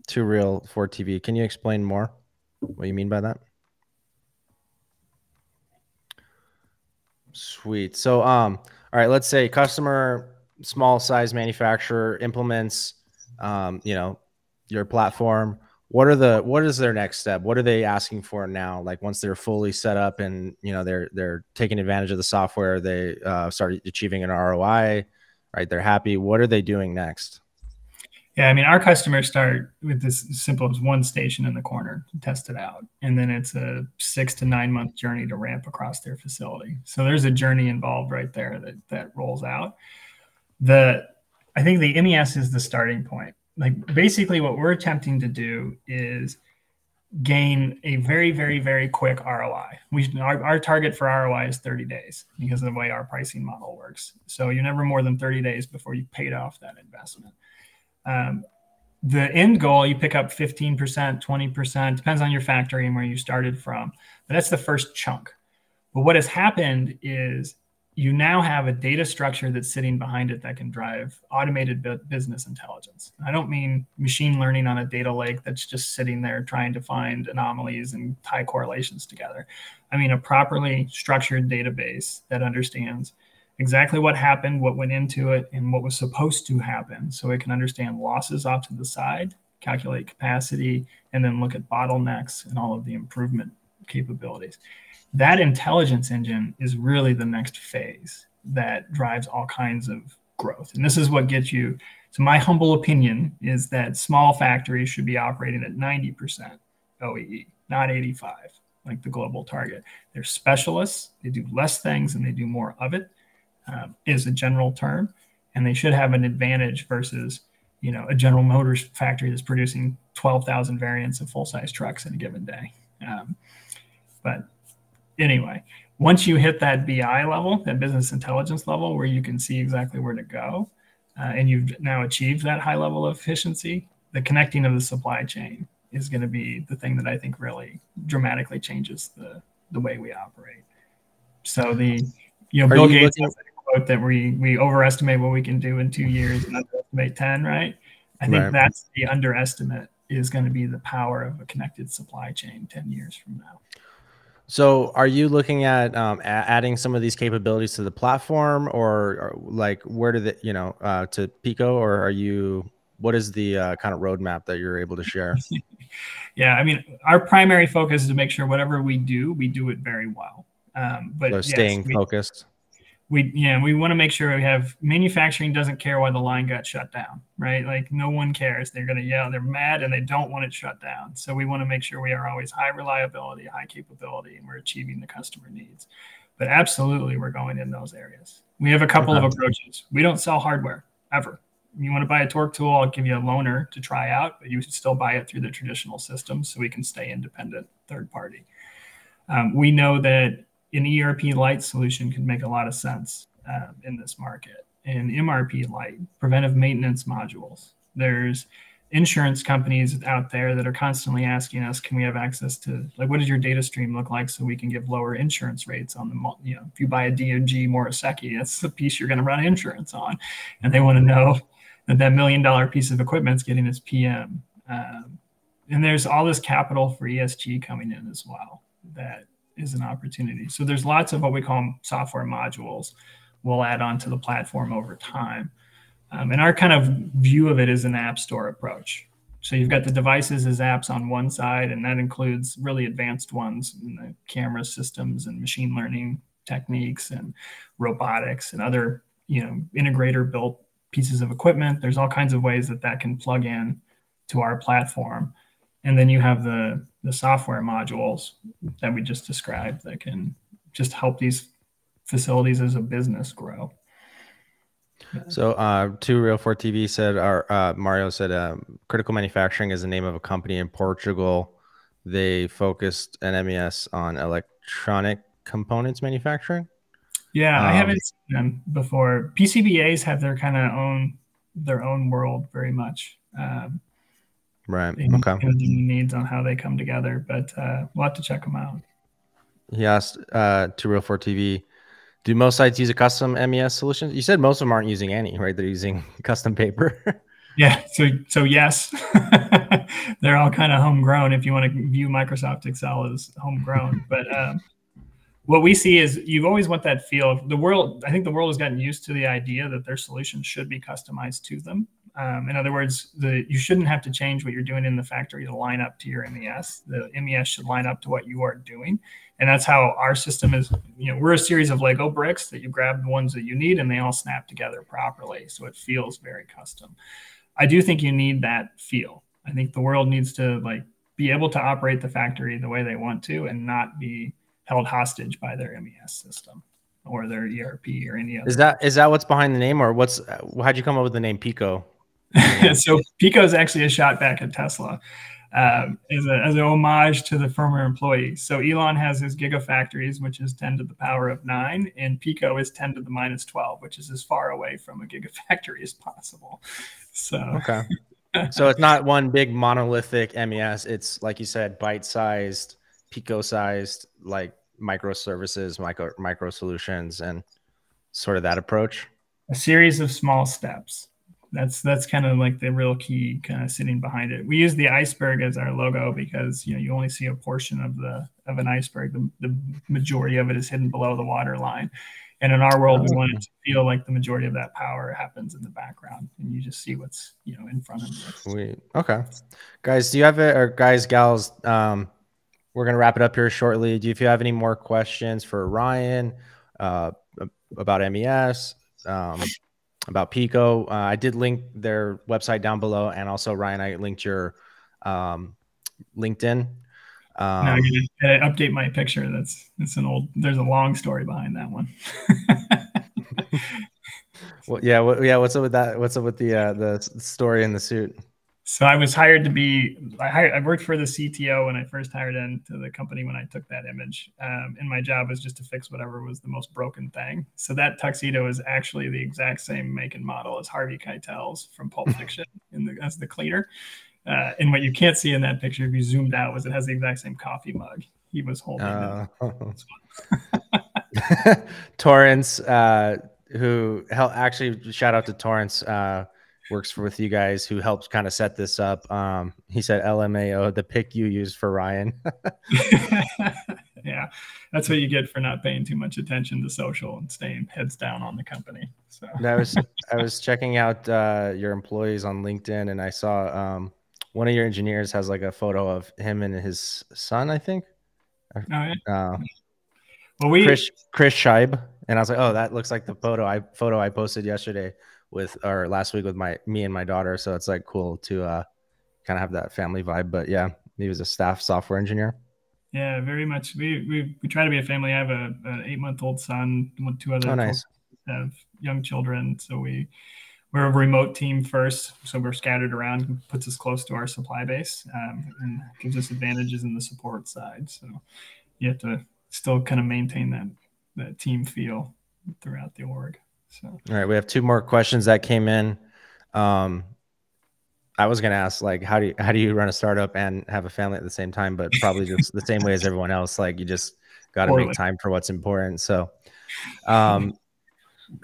two real for TV. Can you explain more? What you mean by that? Sweet. So, um, all right. Let's say customer, small size manufacturer implements, um, you know, your platform what are the what is their next step? What are they asking for now? Like once they're fully set up and you know they're they're taking advantage of the software they uh, start achieving an roi right? They're happy. What are they doing next? Yeah i mean our customers start with this simple as one station in the corner test it out. And then it's a six to nine month journey to ramp across their facility. So there's a journey involved right there that that rolls out. The i think the mes is the starting point like basically what we're attempting to do is gain a very very very quick roi we our, our target for roi is 30 days because of the way our pricing model works. So you're never more than 30 days before you paid off that investment. Um, the end goal you pick up 15% 20% depends on your factory and where you started from but that's the first chunk. But what has happened is you now have a data structure that's sitting behind it that can drive automated business intelligence. I don't mean machine learning on a data lake that's just sitting there trying to find anomalies and tie correlations together. I mean a properly structured database that understands exactly what happened, what went into it, and what was supposed to happen. So it can understand losses off to the side, calculate capacity, and then look at bottlenecks and all of the improvement capabilities that intelligence engine is really the next phase that drives all kinds of growth. And this is what gets you. So my humble opinion is that small factories should be operating at 90% OEE, not 85, like the global target. They're specialists. They do less things and they do more of it. Um, is a general term, and they should have an advantage versus you know a General Motors factory that's producing 12,000 variants of full size trucks in a given day. Um, but anyway, once you hit that BI level, that business intelligence level, where you can see exactly where to go, uh, and you've now achieved that high level of efficiency, the connecting of the supply chain is going to be the thing that I think really dramatically changes the the way we operate. So the you know Are Bill you Gates has a quote that we we overestimate what we can do in two years and underestimate ten, right? I think right. that's the underestimate is going to be the power of a connected supply chain ten years from now. So, are you looking at um, adding some of these capabilities to the platform, or, or like where do the you know uh, to Pico, or are you? What is the uh, kind of roadmap that you're able to share? <laughs> yeah, I mean, our primary focus is to make sure whatever we do, we do it very well. Um, but so staying yes, we, focused we yeah we want to make sure we have manufacturing doesn't care why the line got shut down right? Like no one cares. They're going to yell they're mad and they don't want it shut down. So we want to make sure we are always high reliability high capability and we're achieving the customer needs. But absolutely we're going in those areas. We have a couple okay. of approaches. We don't sell hardware ever. You want to buy a torque tool i'll give you a loaner to try out but you should still buy it through the traditional system so we can stay independent third party. Um, we know that an ERP light solution could make a lot of sense um, in this market. And MRP light, preventive maintenance modules. There's insurance companies out there that are constantly asking us, can we have access to like what does your data stream look like so we can give lower insurance rates on the you know if you buy a DMG Mori Seiki, that's the piece you're going to run insurance on, and they want to know that that million dollar piece of equipment is getting its PM. Um, and there's all this capital for ESG coming in as well that is an opportunity. So there's lots of what we call software modules we'll add on to the platform over time. Um, and our kind of view of it is an app store approach. So you've got the devices as apps on one side, and that includes really advanced ones in the camera systems and machine learning techniques and robotics and other, you know, integrator built pieces of equipment. There's all kinds of ways that that can plug in to our platform. And then you have the the software modules that we just described that can just help these facilities as a business grow. So, uh, two real four TV said, our uh, Mario said, um, critical manufacturing is the name of a company in Portugal. They focused an MES on electronic components manufacturing. Yeah, um, I haven't seen them before. PCBAs have their kind of own their own world very much. Um, right. okay. Needs on how they come together, but uh, we'll have to check them out. He asked uh, to Real 4 TV, do most sites use a custom MES solution? You said most of them aren't using any, right? They're using <laughs> custom paper. <laughs> yeah. So so yes, <laughs> they're all kind of homegrown. If you want to view Microsoft Excel as homegrown, but um, what we see is you've always want that feel. The world, I think, the world has gotten used to the idea that their solutions should be customized to them. Um, in other words, the you shouldn't have to change what you're doing in the factory to line up to your MES. The MES should line up to what you are doing, and that's how our system is. You know, we're a series of Lego bricks that you grab the ones that you need, and they all snap together properly, so it feels very custom. I do think you need that feel. I think the world needs to like be able to operate the factory the way they want to, and not be held hostage by their MES system or their ERP or any other. Is that is that what's behind the name, or what's how'd you come up with the name Pico? <laughs> so Pico is actually a shot back at Tesla um, as, a, as an homage to the former employee. So Elon has his gigafactories, which is 10 to the power of nine, and Pico is 10 to the minus 12, which is as far away from a gigafactory <laughs> as possible. So, okay. <laughs> so it's not one big monolithic MES. It's like you said, bite sized, Pico sized, like microservices, micro micro solutions, and sort of that approach. A series of small steps. That's that's kind of like the real key kind of sitting behind it. We use the iceberg as our logo because you know you only see a portion of the of an iceberg. The, the majority of it is hidden below the water line. And in our world, we want it to feel like the majority of that power happens in the background, and you just see what's you know in front of you. Sweet. Okay, guys, do you have it, or guys, gals? Um, we're gonna wrap it up here shortly. Do you, if you have any more questions for Ryan uh, about MES? Um, about Pico. Uh, I did link their website down below, and also Ryan, I linked your um, LinkedIn. Um, no, I gotta, update my picture. That's it's an old. There's a long story behind that one. <laughs> well, yeah, what, yeah. What's up with that? What's up with the uh, the story in the suit? So I was hired to be, I, hired, I worked for the CTO when I first hired into the company when I took that image. Um, and my job was just to fix whatever was the most broken thing. So that tuxedo is actually the exact same make and model as Harvey Keitel's from Pulp Fiction in the, as the cleaner. Uh, and what you can't see in that picture, if you zoomed out, was it has the exact same coffee mug he was holding. Uh, <laughs> Torrance, uh, who hell, actually shout out to Torrance. Works for, with you guys who helped kind of set this up. Um, he said LMAO, the pick you used for Ryan. <laughs> yeah, that's what you get for not paying too much attention to social and staying heads down on the company. So I was I was checking out uh, your employees on LinkedIn, and I saw um, one of your engineers has like a photo of him and his son, I think. Oh, yeah. Uh, well, we Chris Chris Scheib, and I was like, oh, that looks like the photo I photo I posted yesterday with or last week with my me and my daughter. So it's like cool to uh, kind of have that family vibe. But yeah, he was a staff software engineer. Yeah, very much. We we, we try to be a family. I have a, an eight month old son, two other oh, nice. have young children. So we we're a remote team first, so we're scattered around, puts us close to our supply base, um, and gives us advantages in the support side. So you have to still kind of maintain that that team feel throughout the org. So. All right, we have two more questions that came in. Um, I was gonna ask like how do you how do you run a startup and have a family at the same time, but probably just the same way as everyone else. Like you just got to make time for what's important. So, um,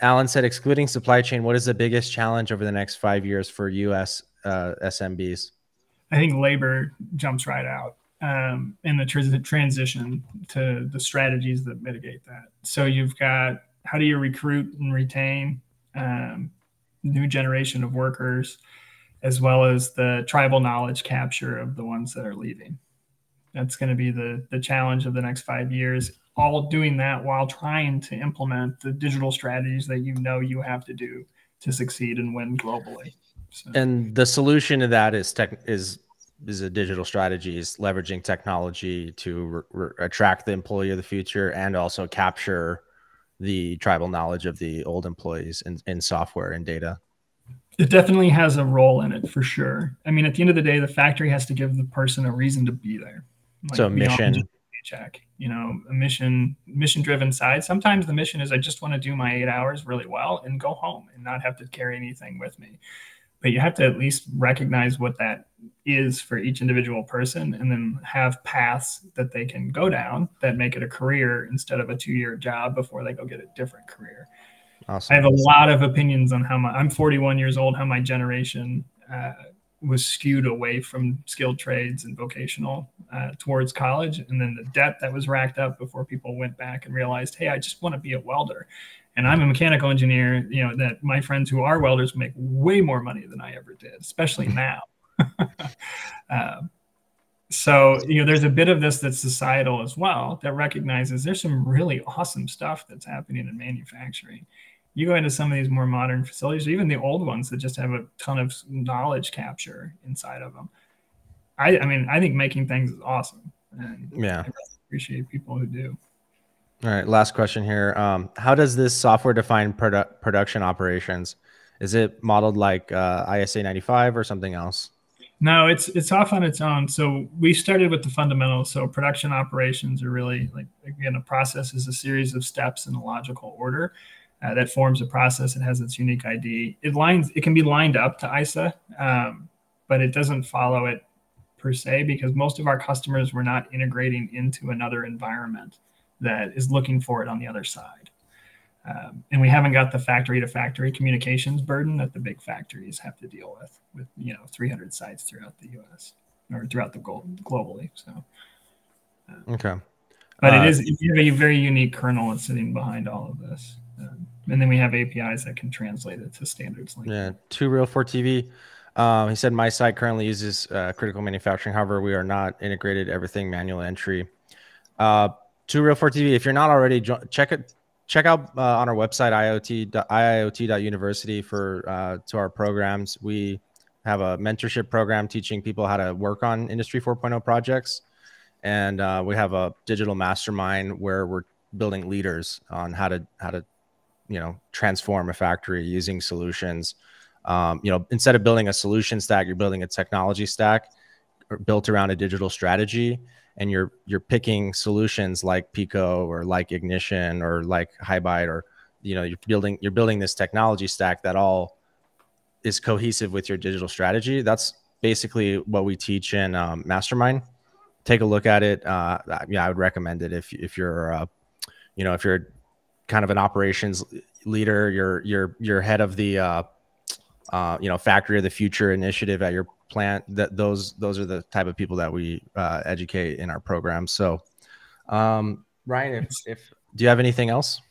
Alan said, excluding supply chain, what is the biggest challenge over the next five years for U.S. Uh, SMBs? I think labor jumps right out um, in the tr- transition to the strategies that mitigate that. So you've got how do you recruit and retain um, new generation of workers, as well as the tribal knowledge capture of the ones that are leaving. That's going to be the the challenge of the next five years. All doing that while trying to implement the digital strategies that you know you have to do to succeed and win globally. So. And the solution to that is tech is is a digital strategy is leveraging technology to re- re- attract the employee of the future and also capture the tribal knowledge of the old employees in, in software and data? It definitely has a role in it for sure. I mean at the end of the day the factory has to give the person a reason to be there. Like, so mission. check you know a mission mission driven side. Sometimes the mission is i just want to do my eight hours really well and go home and not have to carry anything with me. But you have to at least recognize what that is for each individual person and then have paths that they can go down that make it a career instead of a two-year job before they go get a different career awesome. i have a lot of opinions on how my i'm 41 years old how my generation uh, was skewed away from skilled trades and vocational uh, towards college and then the debt that was racked up before people went back and realized hey i just want to be a welder and I'm a mechanical engineer, you know, that my friends who are welders make way more money than I ever did, especially <laughs> now. Uh, <laughs> so, you know, there's a bit of this that's societal as well that recognizes there's some really awesome stuff that's happening in manufacturing. You go into some of these more modern facilities, even the old ones that just have a ton of knowledge capture inside of them. I, I mean, I think making things is awesome. And yeah. I appreciate people who do. All right, last question here. Um, how does this software define produ production operations? Is it modeled like uh, ISA 95 or something else? No, it's it's off on its own. So we started with the fundamentals. So production operations are really like again a process is a series of steps in a logical order uh, that forms a process. It has its unique ID. It lines it can be lined up to ISA, um, but it doesn't follow it per se because most of our customers were not integrating into another environment that is looking for it on the other side. Um, and we haven't got the factory to factory communications burden that the big factories have to deal with, with you know 300 sites throughout the U.S. or throughout the globe globally. So, uh, okay, but uh, it is a very unique kernel that's sitting behind all of this, um, and then we have APIs that can translate it to standards like yeah. Two real for TV. Um, he said my site currently uses uh, critical manufacturing. However, we are not integrated everything manual entry. Uh, to Real 4 TV. If you're not already, check it. Check out uh, on our website iot iot.university for uh, to our programs. We have a mentorship program teaching people how to work on Industry 4.0 projects, and uh, we have a digital mastermind where we're building leaders on how to how to you know transform a factory using solutions. Um, you know, instead of building a solution stack, you're building a technology stack built around a digital strategy and you're you're picking solutions like Pico or like Ignition or like HighByte or you know you're building you're building this technology stack that all is cohesive with your digital strategy. That's basically what we teach in um, Mastermind. Take a look at it. Uh, yeah, I would recommend it if if you're uh, you know if you're kind of an operations leader, you're you're you're head of the uh, uh, you know factory of the future initiative at your plant that those those are the type of people that we uh, educate in our program. So um, ryan if, if do you have anything else?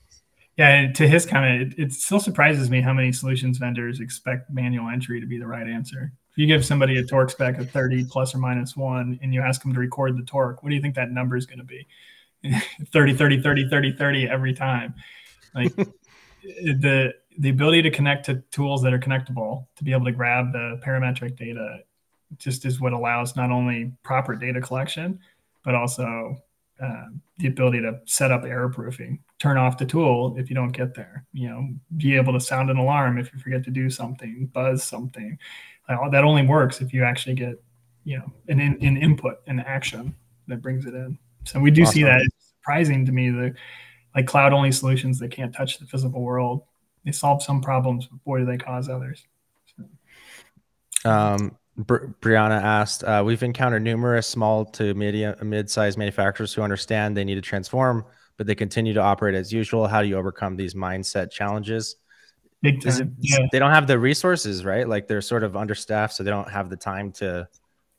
Yeah to his comment it, it still surprises me how many solutions vendors expect manual entry to be the right answer. If you give somebody a torque spec of 30 plus or minus one and you ask them to record the torque what do you think that number is going to be? <laughs> 30 30 30 30 30 every time. Like <laughs> the the ability to connect to tools that are connectable to be able to grab the parametric data just is what allows not only proper data collection but also uh, the ability to set up error proofing. Turn off the tool if you don't get there you know be able to sound an alarm if you forget to do something buzz something. Uh, that only works if you actually get you know an, an input an action that brings it in. So we do awesome. see that. It's surprising to me the like cloud only solutions that can't touch the physical world they solve some problems, but boy, do they cause others. So. Um, Br- Brianna asked, uh, "We've encountered numerous small to medium, mid-sized manufacturers who understand they need to transform, but they continue to operate as usual. How do you overcome these mindset challenges?" Big time. It, yeah. They don't have the resources, right? Like they're sort of understaffed, so they don't have the time to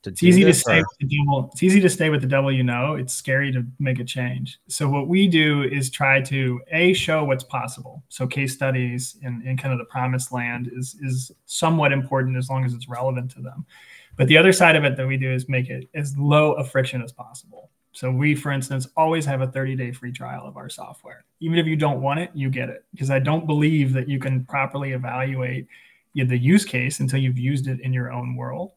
it's easy to stay with the devil. It's easy to stay with the devil you know. It's scary to make a change. So what we do is try to a show what's possible. So case studies in, in kind of the promised land is is somewhat important as long as it's relevant to them. But the other side of it that we do is make it as low a friction as possible. So we, for instance, always have a 30-day free trial of our software. Even if you don't want it, you get it because I don't believe that you can properly evaluate the use case until you've used it in your own world.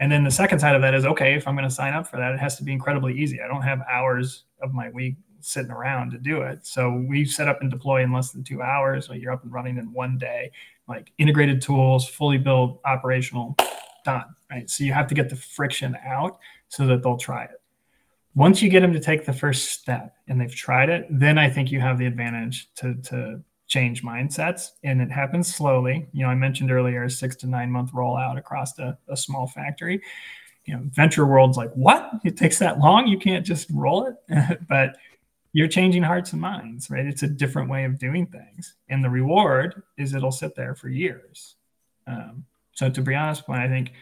And then the second side of that is okay, if I'm going to sign up for that, it has to be incredibly easy. I don't have hours of my week sitting around to do it. So we set up and deploy in less than two hours. So you're up and running in one day, like integrated tools, fully built, operational, done. Right. So you have to get the friction out so that they'll try it. Once you get them to take the first step and they've tried it, then I think you have the advantage to, to change mindsets. And it happens slowly. You know, I mentioned earlier a six to nine month rollout across a, a small factory. You know, venture world's like, what? It takes that long? You can't just roll it. <laughs> but you're changing hearts and minds, right? It's a different way of doing things. And the reward is it'll sit there for years. Um, so to be honest, point, I think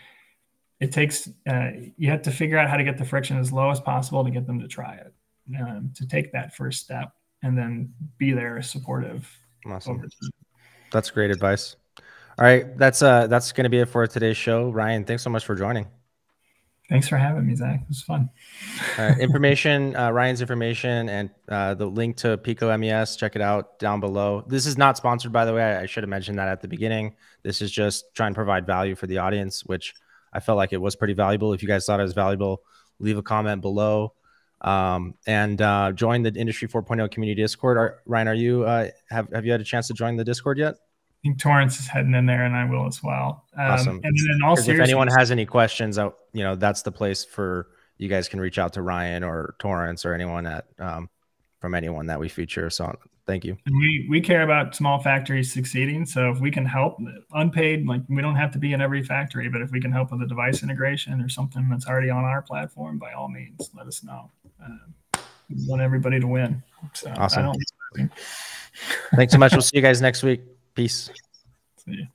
it takes uh, you have to figure out how to get the friction as low as possible to get them to try it um, to take that first step and then be there supportive awesome. that's great advice. All right that's uh that's going to be it for today's show. Ryan thanks so much for joining. Thanks for having me zach. It was fun. Uh, information uh, ryan's information and uh, the link to pico mes check it out down below. This is not sponsored by the way. I, I should have mentioned that at the beginning. This is just trying to provide value for the audience which I felt like it was pretty valuable. If you guys thought it was valuable, leave a comment below um, and uh, join the Industry 4.0 community Discord. Are, Ryan, are you uh, have have you had a chance to join the Discord yet? I think Torrance is heading in there, and I will as well. Um, awesome. And then all if anyone has any questions, uh, you know that's the place for you guys can reach out to Ryan or Torrance or anyone at um, from anyone that we feature. So Thank you. And we we care about small factories succeeding. So if we can help, unpaid, like we don't have to be in every factory, but if we can help with a device integration or something that's already on our platform, by all means, let us know. Uh, we want everybody to win. So awesome. Thanks so much. We'll see you guys next week. Peace. See you.